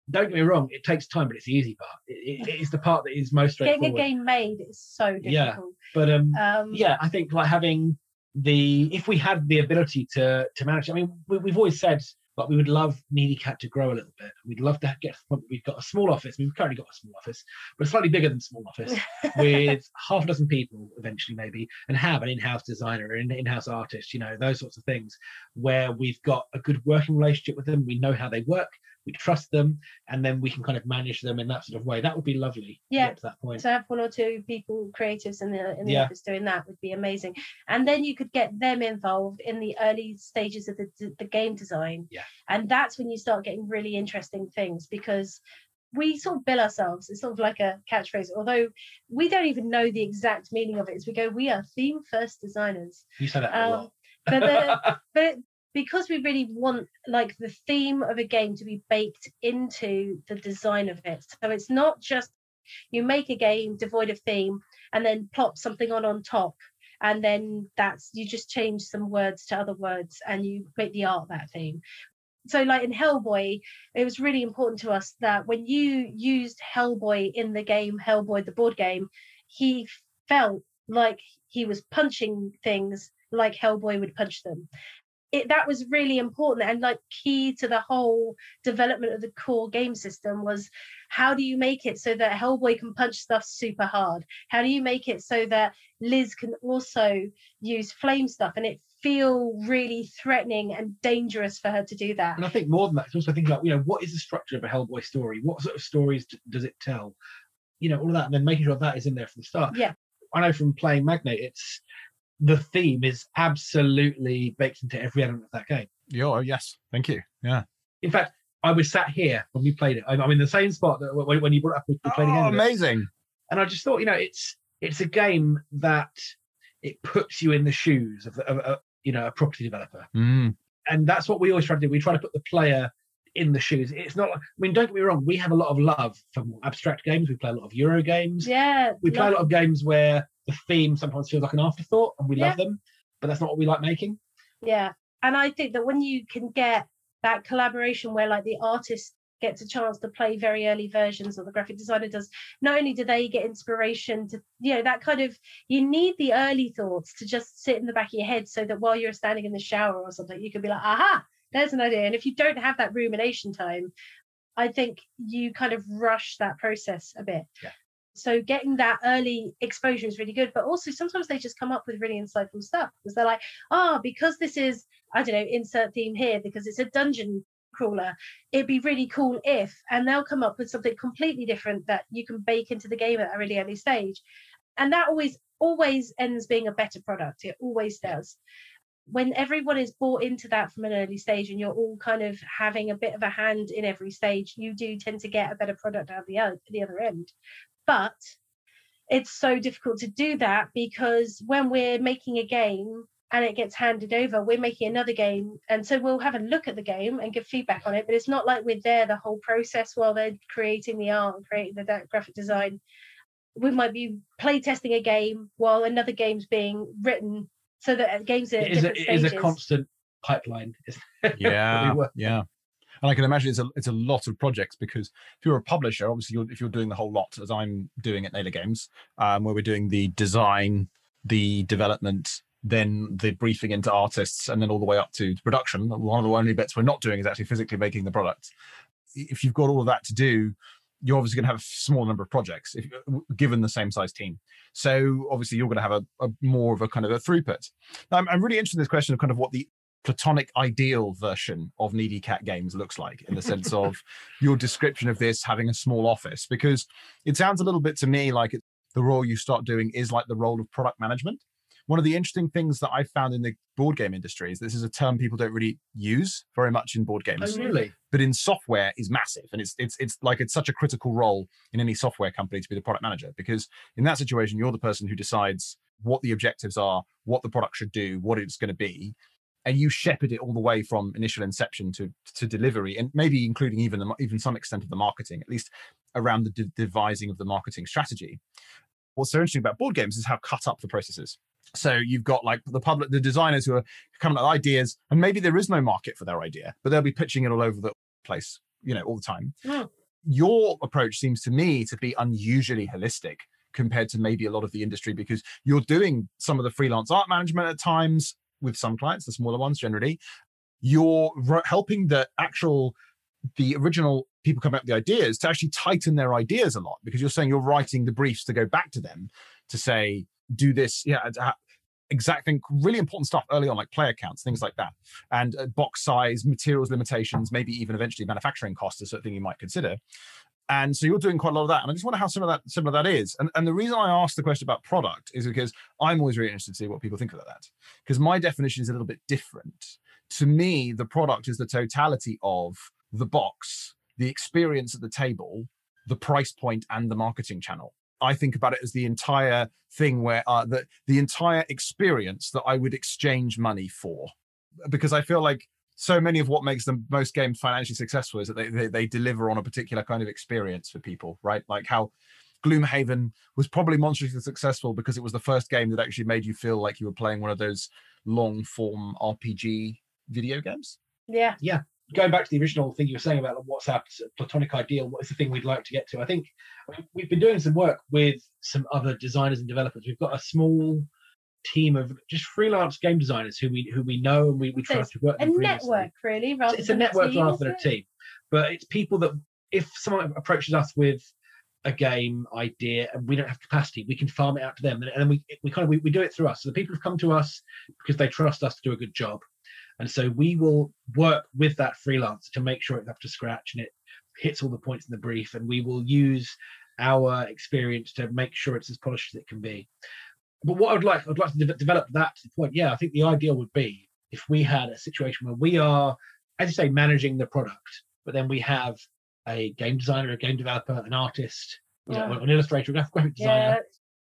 S2: don't get me wrong it takes time but it's the easy part it, it, it's the part that is most
S3: getting a game made is so difficult. Yeah.
S2: but um
S3: um
S2: yeah i think like having the if we had the ability to to manage i mean we, we've always said like we would love needy cat to grow a little bit. We'd love to get to the point where we've got a small office we've currently got a small office but slightly bigger than small office with half a dozen people eventually maybe and have an in-house designer an in-house artist you know those sorts of things where we've got a good working relationship with them. We know how they work we trust them and then we can kind of manage them in that sort of way. That would be lovely
S3: Yeah.
S2: to that point.
S3: To have one or two people creatives in the in the
S2: Yeah.
S3: office doing that would be amazing. And then you could get them involved in the early stages of the, the game design.
S2: Yeah.
S3: and that's when you start getting really interesting things because we sort of bill ourselves. It's sort of like a catchphrase. Although we don't even know the exact meaning of it as we go we are theme first designers.
S2: You say that a
S3: Um,
S2: lot.
S3: but the, but because we really want like the theme of a game to be baked into the design of it. So it's not just you make a game devoid of theme and then plop something on on top and then that's you just change some words to other words and you make the art that theme. So like in hellboy it was really important to us that when you used hellboy in the game hellboy the board game he felt like he was punching things like hellboy would punch them it, that was really important and like key to the whole development of the core game system was how do you make it so that hellboy can punch stuff super hard how do you make it so that liz can also use flame stuff and it feel really threatening and dangerous for her to do that
S2: And I think more than that, it's also thinking about, you know, what is the structure of a Hellboy story? What sort of stories d- does it tell? You know, all of that, and then making sure that is in there from the start.
S3: Yeah.
S2: I know from playing Magnate, it's the theme is absolutely baked into every element of that game.
S1: Yeah, oh, yes. Thank you. Yeah.
S2: In fact, I was sat here when we played it. I'm, I'm in the same spot that when, when you brought up, we played
S1: Oh, amazing.
S2: and I just thought, you know, it's it's a game that it puts you in the shoes of, of, of you know a property developer.
S1: Mm,
S2: and that's what we always try to do. We try to put the player in the shoes. It's not like I mean, don't get me wrong. We have a lot of love for more abstract games. We play a lot of Euro games.
S3: yeah
S2: we play a lot of games where the theme sometimes feels like an afterthought, and we love them. But that's not what we like making.
S3: Yeah. And I think that when you can get that collaboration where like the artist gets a chance to play very early versions or the graphic designer does, not only do they get inspiration to, you know, that kind of you need the early thoughts to just sit in the back of your head so that while you're standing in the shower or something, you can be like, aha, there's an idea. And if you don't have that rumination time, I think you kind of rush that process a bit.
S2: Yeah.
S3: So getting that early exposure is really good, but also sometimes they just come up with really insightful stuff because they're like, ah, because this is, I don't know, insert theme here because it's a dungeon crawler. It'd be really cool if, and they'll come up with something completely different that you can bake into the game at a really early stage. And that always, always ends being a better product. It always does. When everyone is bought into that from an early stage and you're all kind of having a bit of a hand in every stage, you do tend to get a better product out the, other, the other end. But it's so difficult to do that because when we're making a game and it gets handed over, we're making another game. And so we'll have a look at the game and give feedback on it, but it's not like we're there the whole process while they're creating the art and creating the graphic design. We might be play testing a game while another game's being written so that games are
S2: it is, a, it is a constant pipeline.
S1: yeah, yeah. And I can imagine it's a it's a lot of projects because if you're a publisher, obviously you're, if you're doing the whole lot, as I'm doing at Naylor Games, um, where we're doing the design, the development, then the briefing into artists, and then all the way up to production. One of the only bits we're not doing is actually physically making the product. If you've got all of that to do, you're obviously going to have a small number of projects if, uh, given the same size team. So obviously you're going to have a, a more of a kind of a throughput. Now, I'm, I'm, really interested in this question of kind of what the platonic ideal version of needy cat games looks like in the sense of your description of this having a small office because it sounds a little bit to me like the role you start doing is like the role of product management one of the interesting things that I found in the board game industry is this is a term people don't really use very much in board games.
S2: Oh, really?
S1: But in software is massive, and it's it's it's like it's such a critical role in any software company to be the product manager because in that situation you're the person who decides what the objectives are, what the product should do, what it's going to be, and you shepherd it all the way from initial inception to to delivery, and maybe including even the, even some extent of the marketing, at least around the de- devising of the marketing strategy. What's so interesting about board games is how cut up the process is. So you've got like the public, the designers who are coming up with ideas, and maybe there is no market for their idea, but they'll be pitching it all over the place, you know, all the time. Yeah. Your approach seems to me to be unusually holistic compared to maybe a lot of the industry because you're doing some of the freelance art management at times with some clients, the smaller ones generally. You're helping the actual, the original people come up with the ideas to actually tighten their ideas a lot because you're saying you're writing the briefs to go back to them to say, do this, yeah, exact thing, really important stuff early on, like player counts, things like that, and uh, box size, materials limitations, maybe even eventually manufacturing costs is something you might consider. And so you're doing quite a lot of that. And I just wonder how similar that similar that is. And, and the reason I asked the question about product is because I'm always really interested to see what people think about that. Because my definition is a little bit different. To me, the product is the totality of the box, the experience at the table, the price point, and the marketing channel. I think about it as the entire thing where uh, the the entire experience that I would exchange money for, because I feel like so many of what makes the most games financially successful is that they, they, they deliver on a particular kind of experience for people, right? Like how Gloomhaven was probably monstrously successful because it was the first game that actually made you feel like you were playing one of those long form RPG video games.
S3: Yeah.
S2: Yeah going back to the original thing you were saying about what's our platonic ideal, what is the thing we'd like to get to? I think we've been doing some work with some other designers and developers. We've got a small team of just freelance game designers who we who we know and we, we trust to work
S3: a network really rather
S2: it's a network rather than a team but it's people that if someone approaches us with a game idea and we don't have capacity we can farm it out to them and, then we, we kind of we, we do it through us so the people have come to us because they trust us to do a good job and so we will work with that freelancer to make sure it's up to scratch and it hits all the points in the brief. And we will use our experience to make sure it's as polished as it can be. But what I'd like, I'd like to de- develop that to the point. Yeah, I think the ideal would be if we had a situation where we are, as you say, managing the product, but then we have a game designer, a game developer, an artist, you yeah. know, an illustrator, a graphic designer,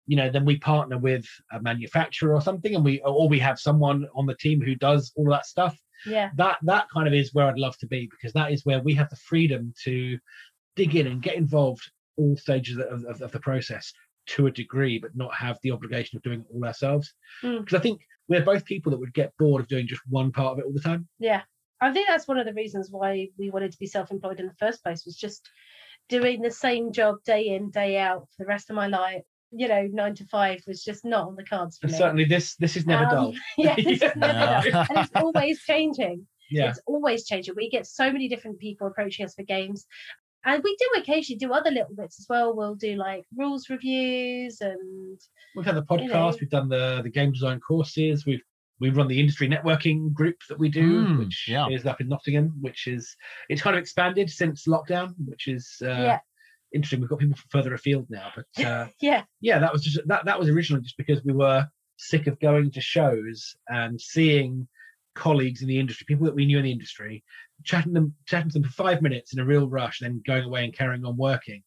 S2: you know then we partner with a manufacturer or something and we or we have someone on the team who does all of that stuff.
S3: Yeah.
S2: That that kind of is where i'd love to be because that is where we have the freedom to dig in and get involved all stages of, of, of the process to a degree but not have the obligation of doing it all ourselves. Because mm. i think we're both people that would get bored of doing just one part of it all the time.
S3: Yeah. I think that's one of the reasons why we wanted to be self-employed in the first place was just doing the same job day in day out for the rest of my life you know nine to five was just not on the cards for me.
S2: Certainly, this this is never um, dull.
S3: yeah, yeah. Never dull. and it's always changing. Yeah. It's always changing. We get so many different people approaching us for games. And we do occasionally do other little bits as well. We'll do like rules reviews and
S2: we've had the podcast, you know. we've done the the game design courses, we've we run the industry networking group that we do,
S1: Mm,
S2: which
S1: yeah.
S2: is up in Nottingham, which is it's kind of expanded since lockdown, which is uh,
S3: Yeah.
S2: Interesting. We've got people from further afield now, but uh,
S3: Yeah.
S2: yeah, that was just that that was originally just because we were sick of going to shows and seeing colleagues in the industry, people that we knew in the industry, chatting them chatting to them for five minutes in a real rush, then going away and carrying on working,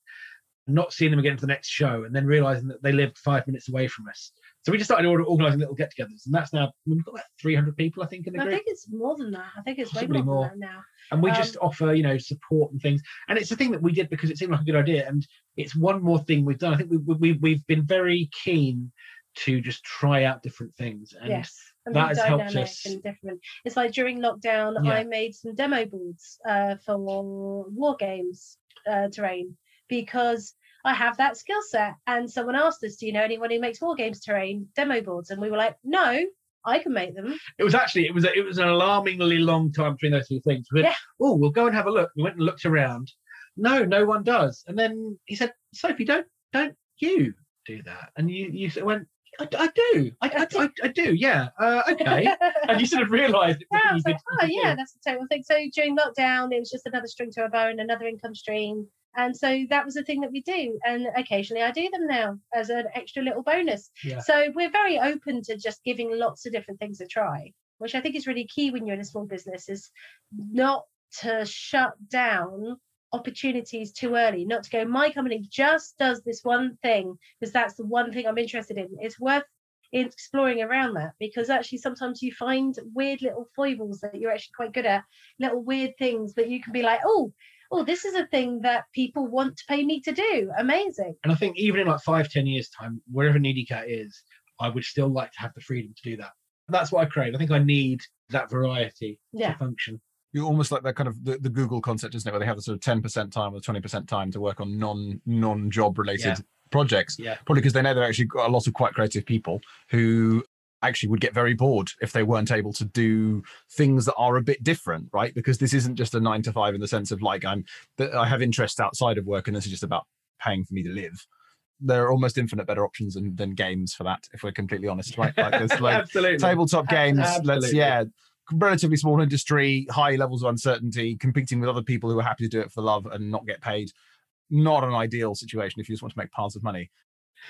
S2: not seeing them again to the next show, and then realizing that they lived five minutes away from us. So we just started organizing little get-togethers, and that's now we've got about 300 people, I think, in the
S3: I
S2: group
S3: think it's more than that. I think it's way
S2: Possibly
S3: more,
S2: more.
S3: than that now.
S2: and we
S3: Um,
S2: just offer you know support and things and it's a thing that we did because it seemed like a good idea and it's one more thing we've done i think we, we, we've been very keen to just try out different things and
S3: yes. And
S2: that has helped us.
S3: and different. It's like during lockdown,
S2: Yeah.
S3: I made some demo boards uh, for war games uh, terrain because I have that skill set. And someone asked us, "Do you know anyone who makes war games terrain demo boards?" And we were like, "No, I can make them."
S2: it was actually it was a, it was an alarmingly long time between those two things we
S3: Yeah.
S2: oh we'll go and have a look we went and looked around no no one does and then he said sophie don't don't you do that and you you went i, I do I, I, I, I do yeah uh, okay and you sort of realized
S3: Yeah, I
S2: a
S3: was like, oh
S2: do.
S3: yeah, that's the total thing. So during lockdown, it was just another string to our bow and another income stream. And so that was the thing that we do. And occasionally I do them now as an extra little bonus.
S2: Yeah.
S3: So we're very open to just giving lots of different things a try, which I think is really key when you're in a small business, is not to shut down opportunities too early, not to go, my company just does this one thing because that's the one thing I'm interested in. It's worth exploring around that because actually sometimes you find weird little foibles that you're actually quite good at, little weird things that you can be like, oh, oh, this is a thing that people want to pay me to do. Amazing.
S2: And I think even in like five, ten years' time, wherever Needy Cat is, I would still like to have the freedom to do that. That's what I crave. I think I need that variety
S3: Yeah.
S2: to function.
S1: You're almost like that kind of the, the Google concept, isn't it? Where they have the sort of 10% time or 20% time to work on non non job related
S2: Yeah.
S1: projects.
S2: Yeah.
S1: Probably because they know they've actually got a lot of quite creative people who actually would get very bored if they weren't able to do things that are a bit different, right? Because this isn't just a nine to five in the sense of like I'm that I have interests outside of work and this is just about paying for me to live. There are almost infinite better options than, than games for that, if we're completely honest, right? Like there's like
S2: Absolutely.
S1: tabletop games let's
S2: Absolutely.
S1: yeah relatively small industry high levels of uncertainty competing with other people who are happy to do it for love and not get paid not an ideal situation if you just want to make piles of money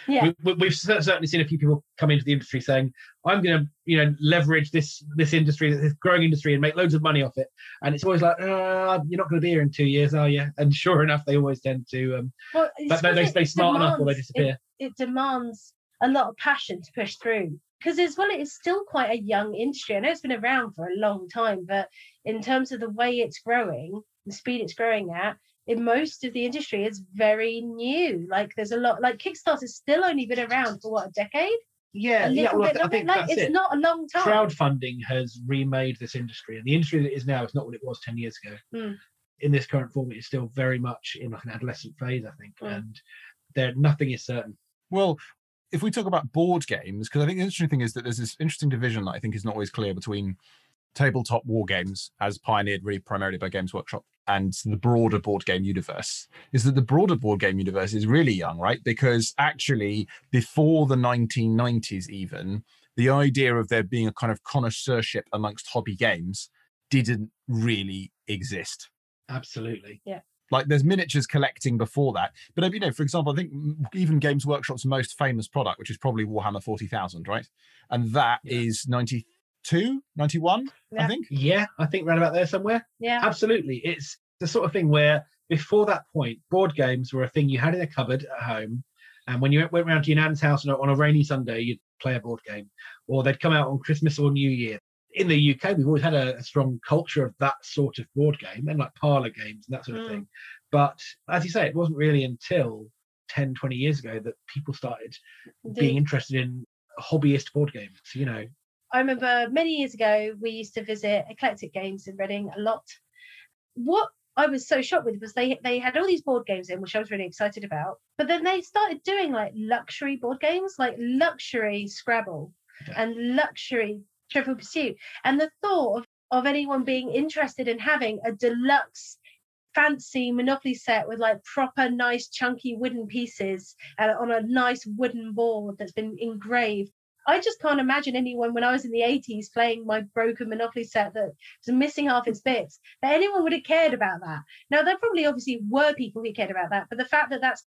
S3: Yeah.
S2: We, we, we've certainly seen a few people come into the industry saying, "I'm going to, you know, leverage this this industry, this growing industry, and make loads of money off it." And it's always like, uh, "You're not going to be here in two years, are you?" And sure enough, they always tend to. Um,
S3: Well,
S2: but they, they
S3: because
S2: stay
S3: it
S2: smart enough or they disappear.
S3: It, it demands a lot of passion to push through because as well it is still quite a young industry i know it's been around for a long time but in terms of the way it's growing the speed it's growing at in most of the industry it's very new like there's a lot like kickstarter's still only been around for what a decade
S2: yeah,
S3: a
S2: yeah.
S3: little
S2: Well, I
S3: bit
S2: I think
S3: like
S2: that's
S3: it's
S2: it.
S3: not a long time
S2: crowdfunding has remade this industry and the industry that it is now is not what it was 10 years ago
S3: Mm.
S2: in this current form it is still very much in like an adolescent phase i think
S3: Mm.
S2: and there nothing is certain
S1: well if we talk about board games because i think the interesting thing is that there's this interesting division that i think is not always clear between tabletop war games as pioneered really primarily by games workshop and the broader board game universe is that the broader board game universe is really young right because actually before the 1990s even the idea of there being a kind of connoisseurship amongst hobby games didn't really exist
S2: absolutely Yeah.
S1: like there's miniatures collecting before that but you know for example i think even games workshop's most famous product which is probably warhammer 40000 right and that is
S2: Yeah.
S1: 92 91 i think.
S2: Yeah i think round about there somewhere.
S3: Yeah.
S2: Absolutely. It's the sort of thing where before that point board games were a thing you had in a cupboard at home and when you went, went round to your nan's house on a, rainy sunday you'd play a board game or they'd come out on christmas or new year. In the uk we've always had a, a strong culture of that sort of board game and like parlor games and that sort of
S3: Mm.
S2: thing. But as you say it wasn't really until 10 20 years ago that people started being interested in hobbyist board games you know
S3: I remember many years ago, we used to visit Eclectic Games in Reading a lot. What I was so shocked with was they they had all these board games in, which I was really excited about. But then they started doing like luxury board games, like luxury Scrabble
S2: Yeah.
S3: and luxury Trivial Pursuit. And the thought of, of anyone being interested in having a deluxe fancy monopoly set with like proper nice chunky wooden pieces uh, on a nice wooden board that's been engraved I just can't imagine anyone when I was in the 80s playing my broken Monopoly set that was missing half its bits, that anyone would have cared about that. Now, there probably obviously were people who cared about that, but the fact that that's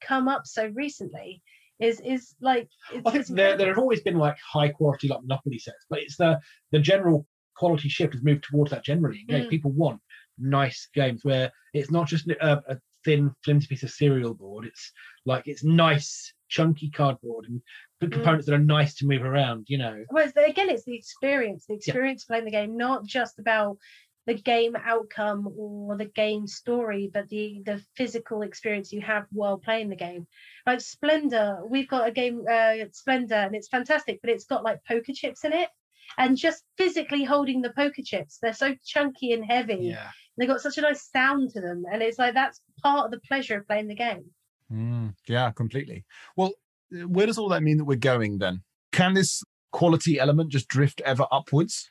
S3: come up so recently is is like it's,
S2: I think there, there have always been like high quality like Monopoly sets, but it's the the general quality shift has moved towards that generally. You know,
S3: Mm.
S2: People want nice games where it's not just a, a thin, flimsy piece of cereal board. It's like it's nice, chunky cardboard and good
S3: Mm.
S2: components that are nice to move around. You know,
S3: well, it's, again, it's the experience, the experience of playing the game, not just about the game outcome or the game story, but the the physical experience you have while playing the game. Like Splendor, we've got a game, uh, Splendor, and it's fantastic, but it's got like poker chips in it. And just physically holding the poker chips, they're so chunky and heavy.
S2: yeah.
S3: They got such a nice sound to them, and it's like that's part of the pleasure of playing the game.
S1: Mm, yeah, completely. Well, where does all that mean that we're going then? Can this quality element just drift ever upwards?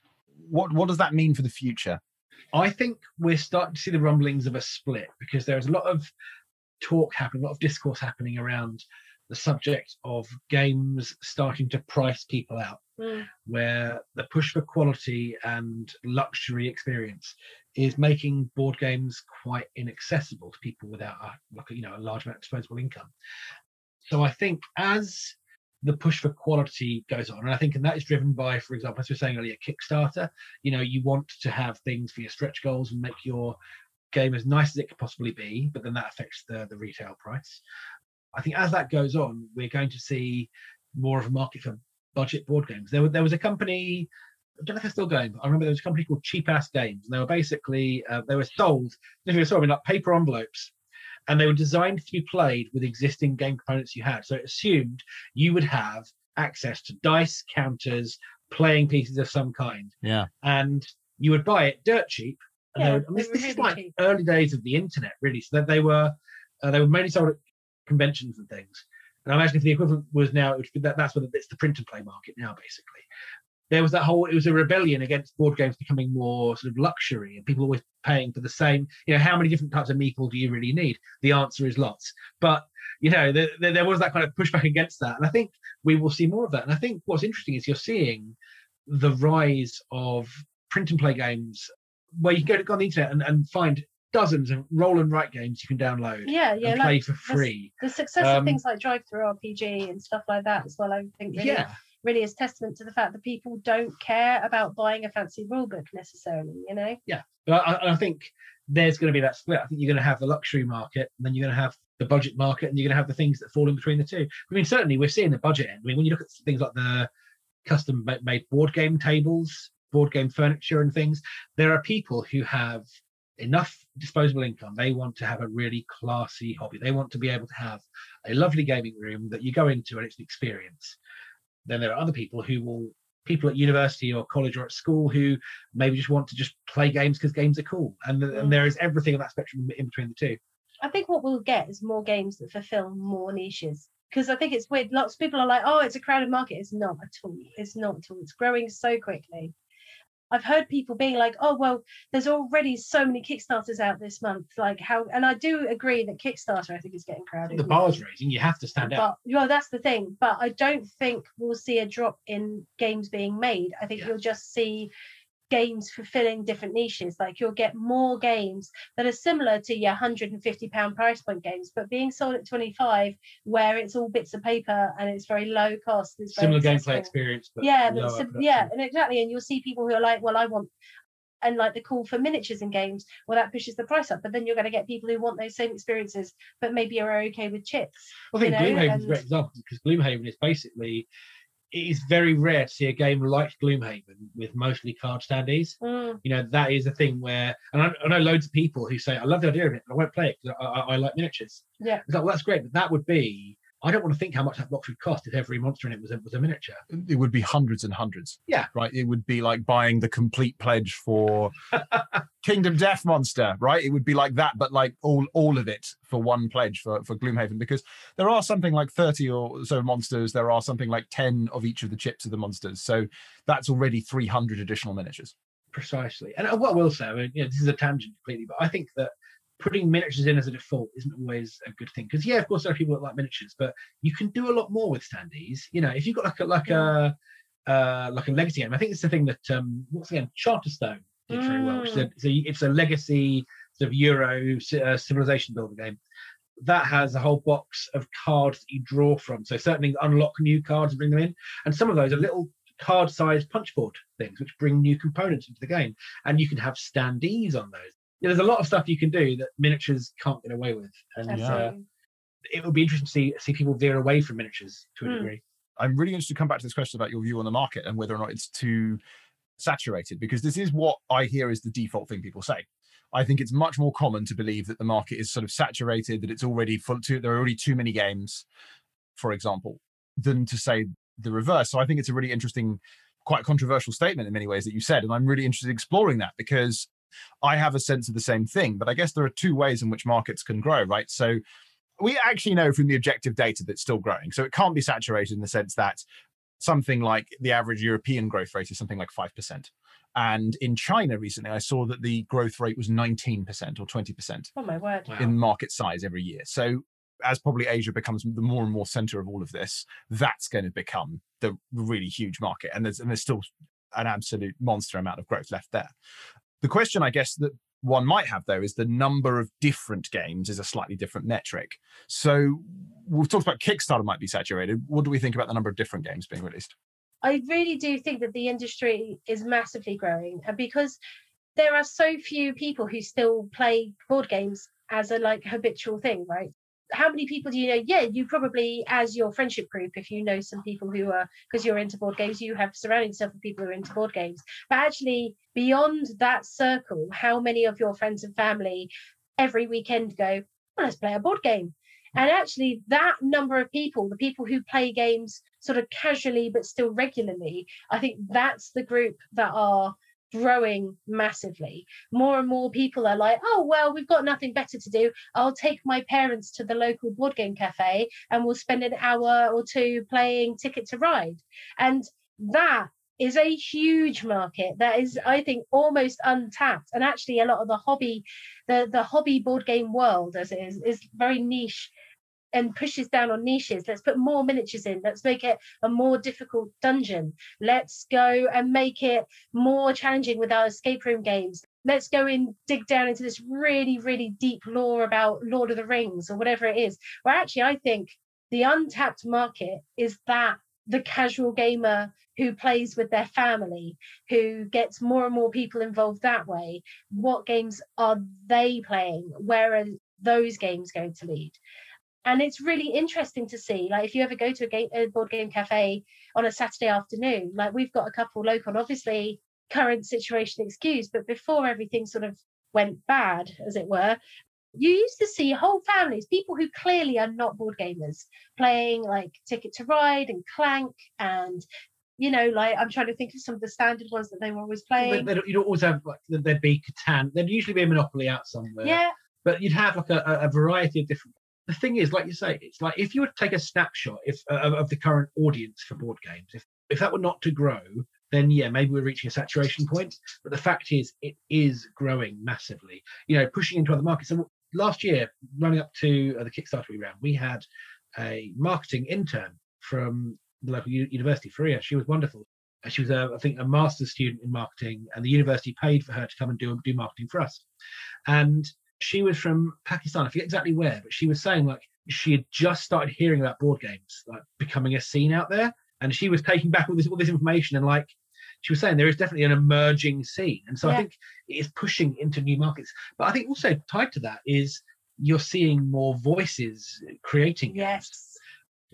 S1: What what does that mean for the future?
S2: I think we're starting to see the rumblings of a split because there's a lot of talk happening, a lot of discourse happening around the subject of games starting to price people out.
S3: Mm.
S2: where the push for quality and luxury experience is making board games quite inaccessible to people without a, like a, you know a large amount of disposable income. So I think as the push for quality goes on, and I think and that is driven by, for example, as we were saying earlier, Kickstarter. You know, you want to have things for your stretch goals and make your game as nice as it could possibly be, but then that affects the the retail price. I think as that goes on, we're going to see more of a market for budget board games. There, there was a company, I don't know if they're still going, but I remember there was a company called Cheapass Games. And they were basically, uh, they were sold, if you saw them in like paper envelopes, and they were designed to be played with existing game components you had. So it assumed you would have access to dice, counters, playing pieces of some kind,
S1: Yeah.
S2: and you would buy it dirt cheap. And
S3: Yeah,
S2: would, and
S3: they
S2: this,
S3: were
S2: this is like
S3: cheap.
S2: early days of the internet, really. So that they were, uh, they were mainly sold at conventions and things. And I imagine if the equivalent was now, it would be that, that's what it's the print and play market now, basically. There was that whole, it was a rebellion against board games becoming more sort of luxury and people always paying for the same, you know, how many different types of meeple do you really need? The answer is lots. But, you know, there, there, was that kind of pushback against that. And I think we will see more of that. And I think what's interesting is you're seeing the rise of print and play games where you can go to go on the internet and, and find dozens of roll and write games you can download
S3: Yeah, yeah,
S2: and
S3: like
S2: play for free.
S3: the success
S2: Um,
S3: of things like DriveThruRPG and stuff like that as well. I think really,
S2: Yeah,
S3: really is testament to the fact that people don't care about buying a fancy rule book necessarily. You know,
S2: but I, I think there's going to be that split. I think you're going to have the luxury market, and then you're going to have the budget market, and you're going to have the things that fall in between the two. I mean, certainly we're seeing the budget end. I mean, when you look at things like the custom made board game tables, board game furniture, and things, there are people who have enough disposable income. They want to have a really classy hobby. They want to be able to have a lovely gaming room that you go into and it's an experience. Then there are other people who will people at university or college or at school who maybe just want to just play games because games are cool. And,
S3: Mm.
S2: and there is everything on that spectrum in between the two.
S3: I think what we'll get is more games that fulfill more niches. Because I think it's weird. Lots of people are like, "Oh, it's a crowded market." It's not at all. It's not at all. It's growing so quickly. I've heard people being like, "Oh, well, there's already so many Kickstarters out this month." Like how? And I do agree that Kickstarter, I think, is getting crowded.
S2: The bar's raising, you have to stand out.
S3: Well, that's the thing. But I don't think we'll see a drop in games being made. I think
S2: Yeah.
S3: you'll just see games fulfilling different niches. Like you'll get more games that are similar to your 150 pound price point games, but being sold at 25, where it's all bits of paper and it's very low cost. It's
S2: Similar gameplay experience, but
S3: yeah, but sim- yeah, and exactly. And you'll see people who are like, well, I want. And like the call for miniatures in games, well, that pushes the price up. But then you're going to get people who want those same experiences, but maybe are okay with chips.
S2: I think
S3: you know,
S2: Gloomhaven's a great example because Gloomhaven is basically it is very rare to see a game like Gloomhaven with mostly card standees.
S3: Mm.
S2: You know, that is a thing where, and I, I know loads of people who say, I love the idea of it, but I won't play it because I, I, I like miniatures.
S3: Yeah.
S2: It's like, well, that's great, but that would be, I don't want to think how much that box would cost if every monster in it was a, was a miniature.
S1: It would be hundreds and hundreds.
S2: Yeah.
S1: Right. It would be like buying the complete pledge for Kingdom Death Monster, right? It would be like that, but like all all of it for one pledge for, for Gloomhaven, because there are something like 30 or so monsters. There are something like 10 of each of the chips of the monsters. So that's already 300 additional miniatures.
S2: Precisely. And uh, what I will say, I mean, you know, this is a tangent completely, but I think that putting miniatures in as a default isn't always a good thing. Because yeah of course there are people that like miniatures but you can do a lot more with standees. You know if you've got like a like a uh, like a legacy game i think it's the thing that um what's the game? Charterstone did very well which is a,
S3: Mm.
S2: it's a, it's a legacy sort of euro uh, civilization builder game. That has a whole box of cards that you draw from so certainly unlock new cards and bring them in. And some of those are little card sized punchboard things which bring new components into the game and you can have standees on those yeah, there's a lot of stuff you can do that miniatures can't get away with and uh, it would be interesting to see see people veer away from miniatures to a
S3: Hmm.
S2: degree
S1: I'm really interested to come back to this question about your view on the market and whether or not it's too saturated, because this is what I hear is the default thing people say. I think it's much more common to believe that the market is sort of saturated, that it's already full too, there are already too many games, for example, than to say the reverse. So I think it's a really interesting, quite controversial statement in many ways that you said. And I'm really interested in exploring that because I have a sense of the same thing. But I guess there are two ways in which markets can grow, right? So we actually know from the objective data that's still growing. So it can't be saturated in the sense that something like the average European growth rate is something like 5%. And in China recently, I saw that the growth rate was 19% or 20%
S3: Oh my word.
S2: Wow.
S1: in market size every year. So as probably Asia becomes the more and more center of all of this, that's going to become the really huge market. And there's and there's still an absolute monster amount of growth left there. The question, I guess, that one might have though is the number of different games is a slightly different metric. So we've talked about Kickstarter might be saturated. What do we think about the number of different games being released?
S3: I really do think that the industry is massively growing, and because there are so few people who still play board games as a like habitual thing, right? How many people do you know? Yeah, you probably, as your friendship group, if you know some people who are because you're into board games, you have surrounding yourself with people who are into board games. But actually, beyond that circle, how many of your friends and family every weekend go, well, let's play a board game? And actually, that number of people, the people who play games sort of casually but still regularly, I think that's the group that are growing massively. More and more people are like, oh, well, we've got nothing better to do. I'll take my parents to the local board game cafe and we'll spend an hour or two playing Ticket to Ride. And that is a huge market that is i think almost untapped and actually a lot of the hobby the the hobby board game world as it is is very niche and pushes down on niches. Let's put more miniatures in. Let's make it a more difficult dungeon. Let's go and make it more challenging with our escape room games. Let's go and dig down into this really, really deep lore about Lord of the Rings or whatever it is. Where actually, I think the untapped market is that the casual gamer who plays with their family, who gets more and more people involved that way. What games are they playing? Where are those games going to lead? And it's really interesting to see like if you ever go to a, game, a board game cafe on a saturday afternoon like we've got a couple local obviously current situation excuse but before everything sort of went bad as it were you used to see whole families people who clearly are not board gamers playing like ticket to ride and clank and you know like i'm trying to think of some of the standard ones that they were always
S2: They,
S3: playing
S2: they don't- you'd always have like there'd be Catan. There'd usually be a Monopoly out somewhere.
S3: yeah
S2: But you'd have like a- a variety of different. The thing is, like you say, it's like if you to take a snapshot if uh, of, the current audience for board games, if if that were not to grow, then yeah, maybe we're reaching a saturation point. But the fact is, it is growing massively. You know, pushing into other markets. And last year, running up to uh, the Kickstarter we ran, we had a marketing intern from the local u- university, Faria. She was wonderful. Uh, She was, a, I think, a master's student in marketing, and the university paid for her to come and do do marketing for us. And she was from Pakistan. I forget exactly where, but she was saying like she had just started hearing about board games, like becoming a scene out there, and she was taking back all this all this information and like she was saying there is definitely an emerging scene, and so I think it is pushing into new markets. But I think also tied to that is you're seeing more voices creating games.
S3: yes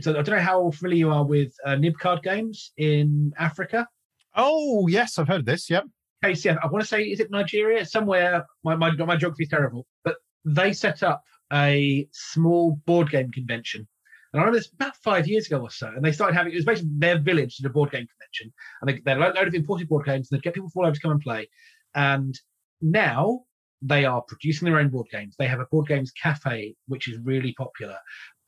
S2: So I don't know how familiar you are with uh, nib card games in Africa.
S1: Oh, yes, I've heard of this. Yep.
S2: KCF, I want to say, is it Nigeria? Somewhere, my, my, my geography is terrible, but they set up a small board game convention. And I remember this about five years ago or so, and they started having, it was basically their village did a board game convention. And they, they had a load of imported board games, and they'd get people from all over to come and play. And now they are producing their own board games. They have a board games cafe, which is really popular.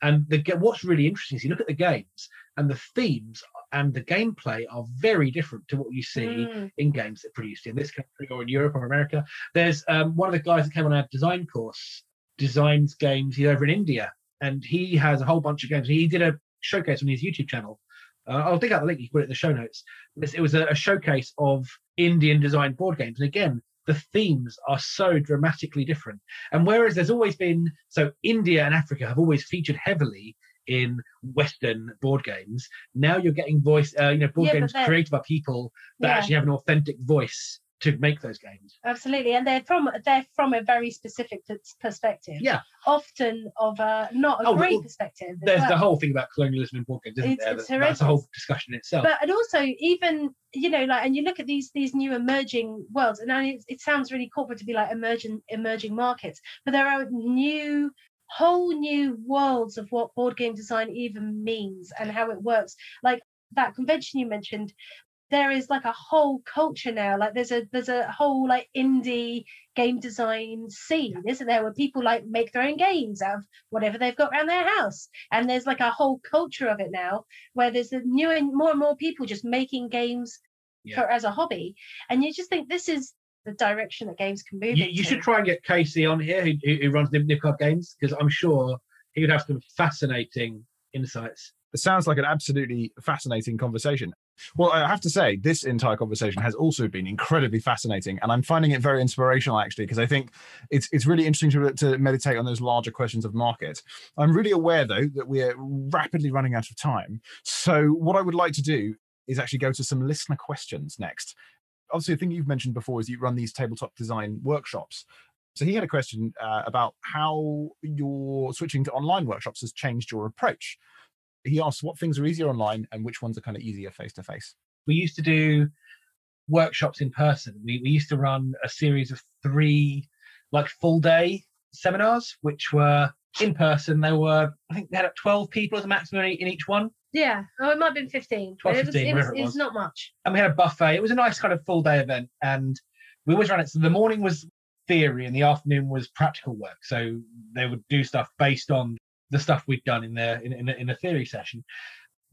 S2: And the, what's really interesting is you look at the games, and the themes and the gameplay are very different to what you see
S3: Mm.
S2: in games that are produced in this country or in Europe or America. There's um, one of the guys that came on our design course designs games. He's over in India, and he has a whole bunch of games. He did a showcase on his YouTube channel. Uh, I'll dig out the link. You can put it in the show notes. It was a, a showcase of Indian designed board games, and again, the themes are so dramatically different. And whereas there's always been so India and Africa have always featured heavily in Western board games, now you're getting voice, uh, you know, board
S3: Yeah,
S2: games created by people that
S3: Yeah.
S2: actually have an authentic voice to make those games.
S3: Absolutely, and they're from they're from a very specific perspective.
S2: Yeah.
S3: often of a not a
S2: Oh,
S3: great
S2: well,
S3: perspective.
S2: There's the whole thing about colonialism in board games, isn't
S3: It's-
S2: there?
S3: it's
S2: That- That's a whole discussion itself.
S3: but and also even you know like and you look at these these new emerging worlds and it, it sounds really corporate to be like emerging emerging markets but there are new whole new worlds of what board game design even means and how it works. Like that convention you mentioned there is like a whole culture now like there's a there's a whole like indie game design scene isn't there where people like make their own games out of whatever they've got around their house. And there's like a whole culture of it now where there's a new and more and more people just making games
S2: Yeah.
S3: for as a hobby. And you just think this is the direction that games can move
S2: you, you should try and get Casey on here, who, who who runs Nib Nibcard Games, because I'm sure he would have some fascinating insights.
S1: It sounds like an absolutely fascinating conversation. Well, I have to say, this entire conversation has also been incredibly fascinating, and I'm finding it very inspirational actually, because I think it's it's really interesting to, to meditate on those larger questions of market. I'm really aware though that we're rapidly running out of time. So what I would like to do is actually go to some listener questions next. Obviously, a thing you've mentioned before is you run these tabletop design workshops. So he had a question uh, about how your switching to online workshops has changed your approach he asks what things are easier online and which ones are kind of easier face to face.
S2: We used to do workshops in person. We, we used to run a series of three, like full day seminars, which were in person. There were, I think, we had 12 people as a maximum in each one.
S3: Yeah oh it might have been 15 but
S2: 12,
S3: it was,
S2: 15,
S3: it was,
S2: it
S3: it was not much
S2: and we had a buffet. It was a nice kind of full day event, and we always ran it. So the morning was theory, and the afternoon was practical work. So they would do stuff based on the stuff we'd done in the in, in, a, in a theory session.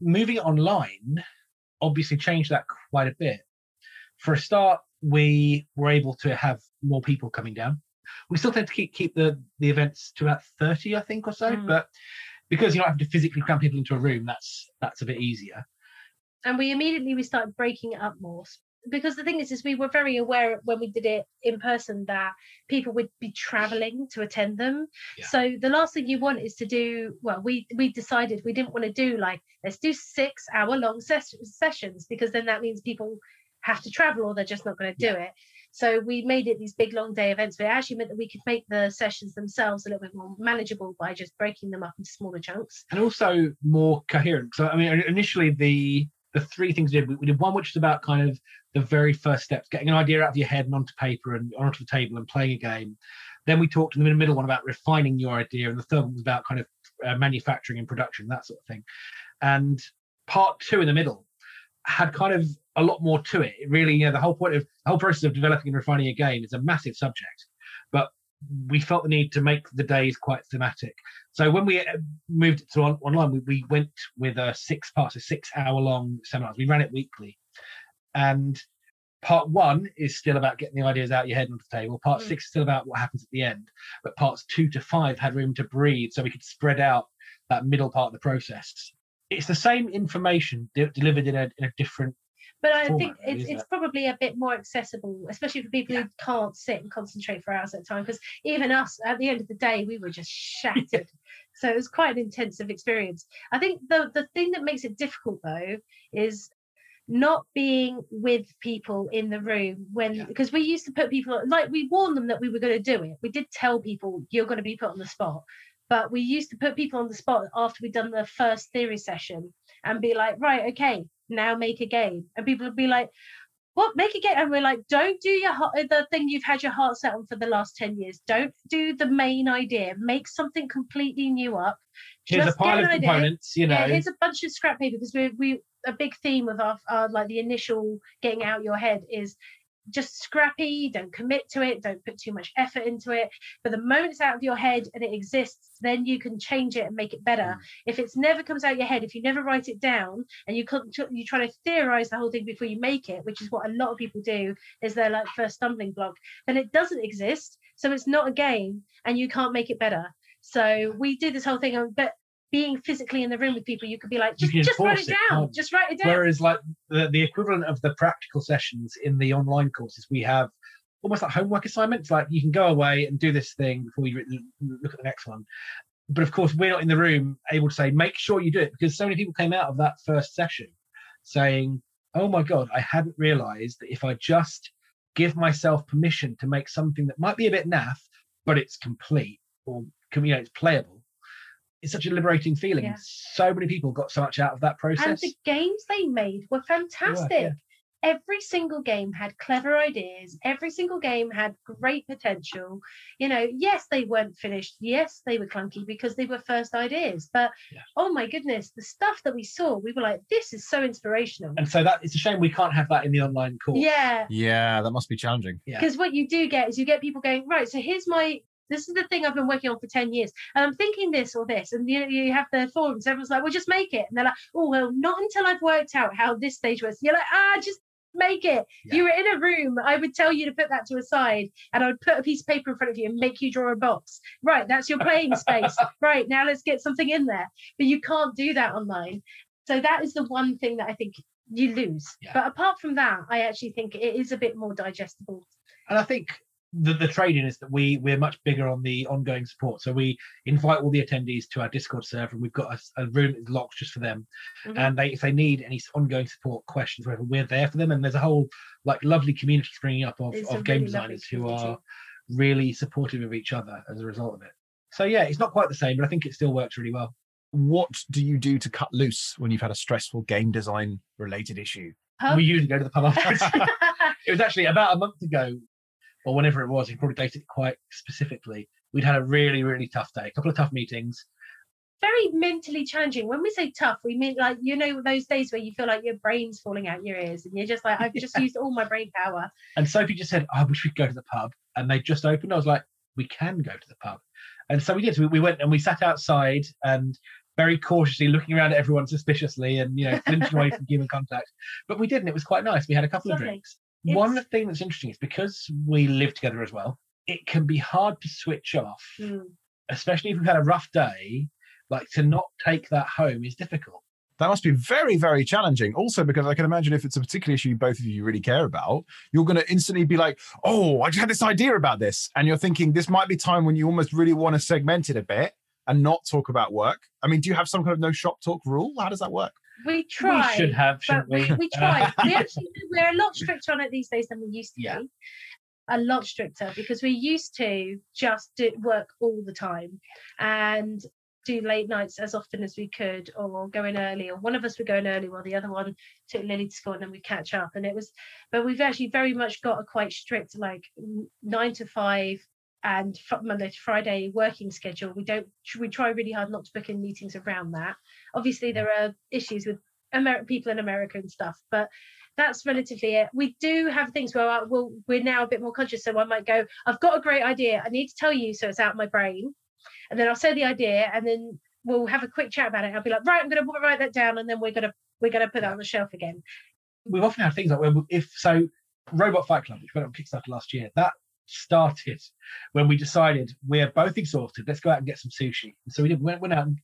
S2: Moving it online obviously changed that quite a bit. For a start, we were able to have more people coming down. We still tend to keep keep the the events to about thirty, I think, or so,
S3: Mm.
S2: but because you're not having to physically cram people into a room, that's that's a bit easier.
S3: and we immediately we started breaking it up more because the thing is is we were very aware when we did it in person that people would be traveling to attend them
S2: Yeah.
S3: so the last thing you want is to do well we we decided we didn't want to do like let's do six hour long ses- sessions because then that means people have to travel or they're just not going to do it so we made it these big long day events but it actually meant that we could make the sessions themselves a little bit more manageable by just breaking them up into smaller chunks
S2: and also more coherent. So I mean, initially the the three things we did, we, did one which was about kind of the very first steps, getting an idea out of your head and onto paper and onto the table and playing a game. Then we talked in the middle one about refining your idea, and the third one was about kind of uh, manufacturing and production, that sort of thing. And part two in the middle had kind of a lot more to it. It really, you know, the whole point of the whole process of developing and refining a game is a massive subject, but we felt the need to make the days quite thematic. So when we uh, moved it to on, online, we, we went with a six parts, a six hour long seminars. We ran it weekly. And part one is still about getting the ideas out your head onto the table. Part
S3: Mm.
S2: six is still about what happens at the end. But parts two to five had room to breathe so we could spread out that middle part of the process. It's the same information de- delivered in a, in a different
S3: But I
S2: format,
S3: think it's, it's probably a bit more accessible, especially for people who can't sit and concentrate for hours at a time. Because even us, at the end of the day, we were just shattered. so it was quite an intensive experience. I think the the thing that makes it difficult though is not being with people in the room when
S2: Yeah.
S3: because we used to put people like we warned them that we were going to do it. We did tell people you're going to be put on the spot. But we used to put people on the spot after we'd done the first theory session and be like, right, okay, now make a game. And people would be like, what, make a game? And we're like, don't do your heart, the thing you've had your heart set on for the last 10 years. Don't do the main idea. Make something completely new up.
S2: here's
S3: Just
S2: a pile of
S3: idea.
S2: components, you know.
S3: Yeah, here's a bunch of scrap paper because we we a big theme of our, our like the initial getting out your head is just scrappy, don't commit to it, don't put too much effort into it. But the moment it's out of your head and it exists, then you can change it and make it better.
S2: Mm.
S3: If it's never comes out of your head, if you never write it down and you you try to theorize the whole thing before you make it, which is what a lot of people do, is their like first stumbling block, then it doesn't exist. So it's not a game and you can't make it better. So we do this whole thing, but being physically in the room with people, you could be like, just, just write it
S2: it,
S3: down.
S2: can't?
S3: Just write it down.
S2: Whereas, like the, the equivalent of the practical sessions in the online courses, we have almost like homework assignments. Like you can go away and do this thing before you look at the next one. But of course, we're not in the room able to say, make sure you do it because so many people came out of that first session saying, oh my God, I hadn't realized that if I just give myself permission to make something that might be a bit naff, but it's complete or you know, it's playable. It's such a liberating feeling.
S3: Yeah.
S2: So many people got so much out of that process.
S3: and
S2: process.
S3: the games they made were fantastic.
S2: yeah.
S3: Every single game had clever ideas. Every single game had great potential. You know, yes, they weren't finished. Yes, they were clunky because they were first ideas. But
S2: Yeah.
S3: oh my goodness, the stuff that we saw, we were like, this is so inspirational.
S2: and so that it's a shame we can't have that in the online course.
S3: Yeah,
S1: Yeah, that must be challenging.
S2: Yeah.
S3: because what you do get is you get people going, right, so here's my. This is the thing I've been working on for 10 years. And I'm thinking this or this. And you you have the forums, everyone's like, well, just make it. And they're like, oh, well, not until I've worked out how this stage was. You're like, ah, just make it.
S2: Yeah.
S3: You were in a room, I would tell you to put that to a side and I would put a piece of paper in front of you and make you draw a box. Right, that's your playing space. right, now let's get something in there. But you can't do that online. So that is the one thing that I think you lose.
S2: Yeah.
S3: But apart from that, I actually think it is a bit more digestible.
S2: And I think the, the trade-in is that we we're much bigger on the ongoing support. So we invite all the attendees to our Discord server, and we've got a, a room that's locked just for them.
S3: Mhm.
S2: And they, if they need any ongoing support, questions, whatever, we're there for them. And there's a whole like lovely community springing up of,
S3: It's
S2: of game
S3: really
S2: designers who are really supportive of each other as a result of it. So yeah, it's not quite the same, but I think it still works really well.
S1: What do you do to cut loose when you've had a stressful game design related issue?
S3: Pub?
S2: We usually go to the pub afterwards. it was actually about a month ago, or whenever it was, he probably dated it quite specifically. We'd had a really, really tough day, a couple of tough meetings.
S3: very mentally challenging. When we say tough, we mean like you know those days where you feel like your brain's falling out your ears and you're just like, I've just used all my brain power.
S2: And Sophie just said, I wish we'd go to the pub. And they just opened. I was like, we can go to the pub. And so we did. So we, we went and we sat outside and very cautiously looking around at everyone suspiciously and, you know, flinching away from human contact. But we did. And it was quite nice. We had a couple of
S3: Lovely.
S2: Drinks. One thing that's interesting is because we live together as well, it can be hard to switch off,
S3: Mm.
S2: especially if we've had a rough day. Like to not take that home is difficult.
S1: That must be very, very challenging. Also, because I can imagine if it's a particular issue both of you really care about, you're going to instantly be like, oh, I just had this idea about this. And you're thinking this might be time when you almost really want to segment it a bit and not talk about work. I mean, do you have some kind of no shop talk rule? How does that work?
S3: We try.
S2: we should have, shouldn't
S3: we,
S2: we?
S3: we try. we actually we're a lot stricter on it these days than we used to
S2: Yeah.
S3: be. A lot stricter because we used to just do work all the time and do late nights as often as we could or go in early or one of us would go in early while the other one took Lily to school and then we catch up and it was but we've actually very much got a quite strict like nine to five and Monday to Friday working schedule. We don't we try really hard not to book in meetings around that. Obviously there are issues with American people in America and stuff, but that's relatively it. We do have things where I, we'll, we're now a bit more conscious. So I might go, I've got a great idea. I need to tell you so it's out of my brain. And then I'll say the idea and then we'll have a quick chat about it. I'll be like, right, I'm going to write that down and then we're going to we're going to put that on the shelf again.
S2: we've often had things like when we- if so robot fight club which went on kickstarter last year that started when we decided we're both exhausted let's go out and get some sushi and so we did we went, went out and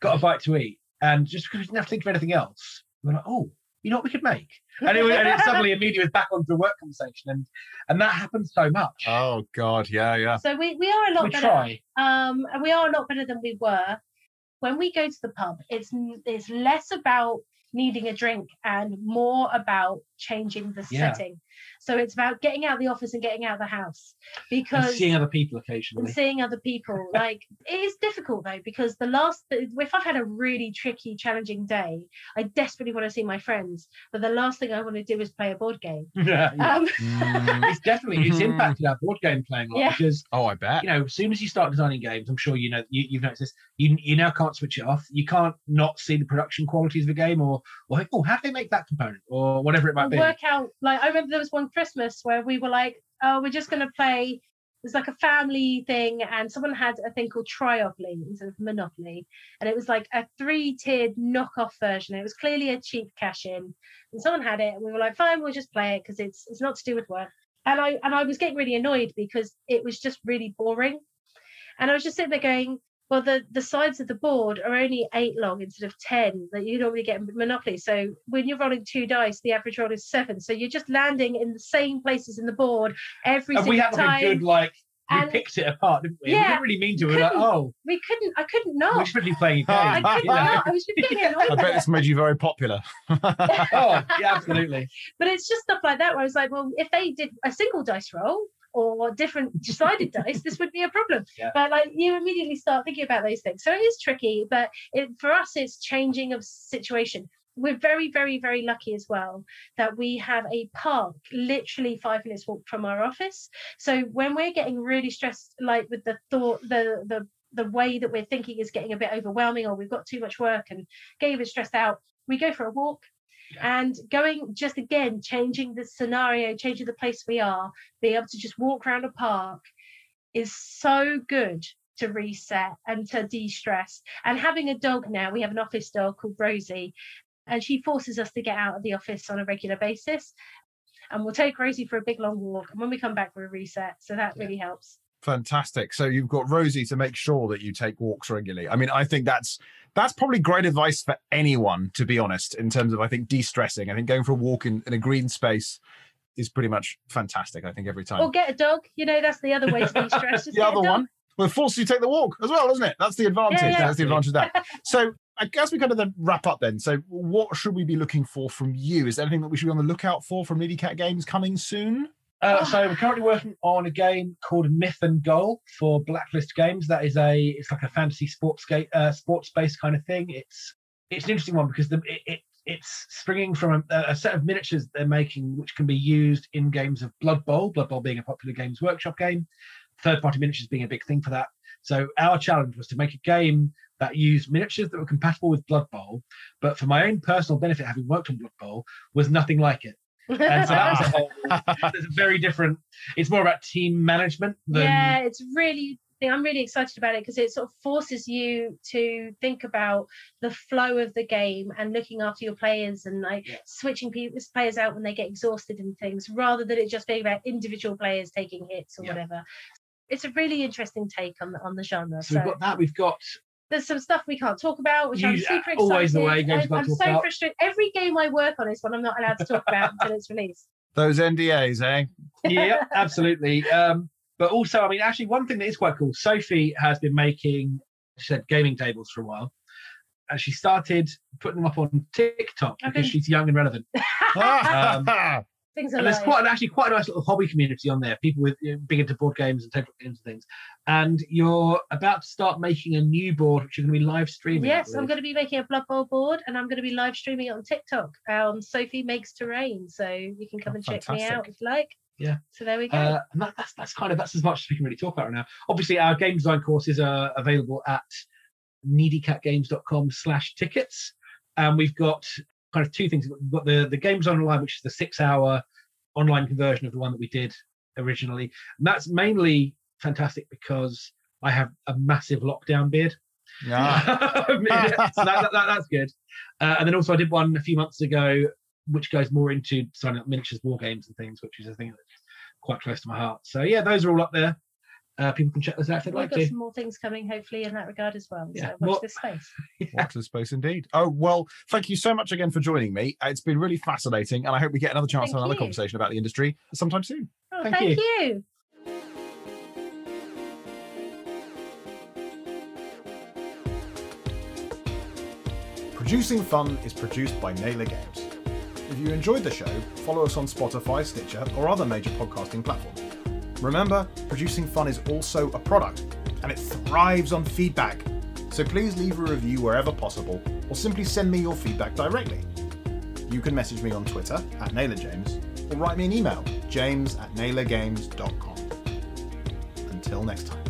S2: got a bite to eat and just because we didn't have to think of anything else we were like oh you know what we could make and it, and it suddenly immediately was back onto a work conversation and and that happens so much
S1: Oh, God. Yeah, yeah.
S3: so we, we are a lot
S2: we
S3: better.
S2: try
S3: um and we are a lot better than we were when we go to the pub it's it's less about needing a drink and more about changing the
S2: Yeah.
S3: setting so it's about getting out the office and getting out the house
S2: and
S3: because
S2: seeing other people
S3: and
S2: occasionally
S3: seeing other people like it is difficult though because the last if i've had a really tricky challenging day i desperately want to see my friends but the last thing i want to do is play a board game
S2: yeah, yeah.
S3: um
S1: Mm,
S2: it's definitely it's
S1: Mhm.
S2: impacted our board game playing a lot
S3: Yeah.
S2: because
S1: oh, I bet.
S2: you know, as soon as you start designing games, I'm sure you know you, you've noticed this. You you now can't switch it off. You can't not see the production qualities of a game or or like, oh, how do they make that component, or whatever it might be.
S3: work out like I remember there was one Christmas where we were like, oh, we're just gonna play. It was like a family thing, and someone had a thing called Triopoly instead of Monopoly, and it was like a three-tiered knockoff version. It was clearly a cheap cash-in, and someone had it, and we were like, fine, we'll just play it because it's it's not to do with work. And I and I was getting really annoyed because it was just really boring, and I was just sitting there going, well, the the sides of the board are only eight long instead of ten that you normally get in Monopoly. So when you're rolling two dice, the average roll is seven. So you're just landing in the same places in the board every
S2: and
S3: single
S2: we had
S3: time.
S2: a good like we
S3: And-
S2: picked it apart, didn't we?
S3: Yeah, we
S2: didn't really mean to. We were like, oh,
S3: we couldn't. I couldn't not.
S2: we're
S3: not.
S2: just really playing a game.
S3: I couldn't
S2: you know?
S3: not. I was just getting annoyed.
S1: I bet
S3: it.
S1: this made you very popular.
S2: oh, yeah, absolutely.
S3: But it's just stuff like that where I was like, well, if they did a single dice roll or different decided dice, this would be a problem.
S2: Yeah.
S3: But like you immediately start thinking about those things. So it is tricky, but it, for us, it's changing of situation. We're very, very, very lucky as well that we have a park literally five minutes walk from our office. So when we're getting really stressed, like with the thought, the the the way that we're thinking is getting a bit overwhelming, or we've got too much work and getting a bit stressed out, we go for a walk and going just again changing the scenario changing the place we are being able to just walk around a park is so good to reset and to de-stress. And having a dog now we have an office dog called rosie and she forces us to get out of the office on a regular basis. And we'll take rosie for a big long walk and when we come back we're reset. So that
S2: Yeah.
S3: really helps
S1: Fantastic. So you've got Rosie to make sure that you take walks regularly. I mean, I think that's that's probably great advice for anyone, to be honest, in terms of I think de-stressing. I think going for a walk in, in a green space is pretty much fantastic. I think every time.
S3: or get a dog you know that's the other way to de-stress
S1: the other one, well, it forces you to take the walk as well, doesn't it? That's the advantage.
S3: yeah.
S1: That's the advantage of that. So I guess we kind of then wrap up then. So what should we be looking for from you? Is there anything that we should be on the lookout for from Needy Cat Games coming soon?
S2: Uh, so we're currently working on a game called Myth and Goal for Blacklist Games. That is a it's like a fantasy sports game, uh, sports based kind of thing. It's it's an interesting one because the, it, it it's springing from a, a set of miniatures they're making, which can be used in games of Blood Bowl. Blood Bowl being a popular Games Workshop game, third party miniatures being a big thing for that. So our challenge was to make a game that used miniatures that were compatible with Blood Bowl, but for my own personal benefit, having worked on Blood Bowl, was nothing like it. And so that was a whole it's very different. It's more about team management than
S3: yeah it's really i'm really excited about it because it sort of forces you to think about the flow of the game and looking after your players and like
S2: Yeah.
S3: switching people players out when they get exhausted and things rather than it just being about individual players taking hits or
S2: Yeah.
S3: whatever it's a really interesting take on the on the genre
S2: So
S3: so,
S2: we've got that. We've got
S3: there's some stuff we can't talk about which i'm super excited
S2: always the way, games you
S3: I'm, I'm so
S2: about.
S3: frustrated every game i work on is one i'm not allowed to talk about until it's released
S1: Those NDAs, eh?
S2: yeah, absolutely. Um, but also, I mean, actually, one thing that is quite cool. Sophie has been making, she said, gaming tables for a while, and she started putting them up on TikTok
S3: I've
S2: because she's young and relevant. Um,
S3: things
S2: and there's quite actually quite a nice little hobby community on there. People with you know, big into board games and tabletop games and things. And you're about to start making a new board, which you're going to be live streaming.
S3: Yes, I'm going to be making a Blood Bowl board and I'm going to be live streaming it on TikTok. Um, Sophie makes terrain, so you can come
S1: Oh,
S3: and check me out if you like.
S2: Yeah.
S3: So there we go.
S2: Uh, and that, that's that's kind of that's as much as we can really talk about right now. Obviously, our game design courses are available at needycatgames.com slash tickets. And we've got kind of two things. We've got the, the games online, which is the six hour online conversion of the one that we did originally. And that's mainly fantastic because I have a massive lockdown beard.
S1: Yeah,
S2: so that, that, that- that's good. Uh, and then also I did one a few months ago, which goes more into signing up miniatures, war games, and things, which is a thing that's quite close to my heart. So yeah, those are all up there. Uh, people can check those out if they'd
S3: We've
S2: like
S3: got
S2: to.
S3: some more things coming, hopefully, in that regard as well.
S2: Yeah,
S3: So watch
S2: more-
S3: this space. Yeah.
S1: Watch the space indeed. Oh, well, thank you so much again for joining me. It's been really fascinating, and I hope we get another chance to
S3: Thank
S1: have another
S3: you.
S1: conversation about the industry sometime soon.
S3: Oh,
S2: Thank
S3: thank, you.
S1: Producing Fun is produced by Naylor Games. If you enjoyed the show, follow us on Spotify, Stitcher, or other major podcasting platforms. Remember, Producing Fun is also a product, and it thrives on feedback. So please leave a review wherever possible, or simply send me your feedback directly. You can message me on Twitter at NaylorJames, or write me an email, james at naylorgames.com. Until next time.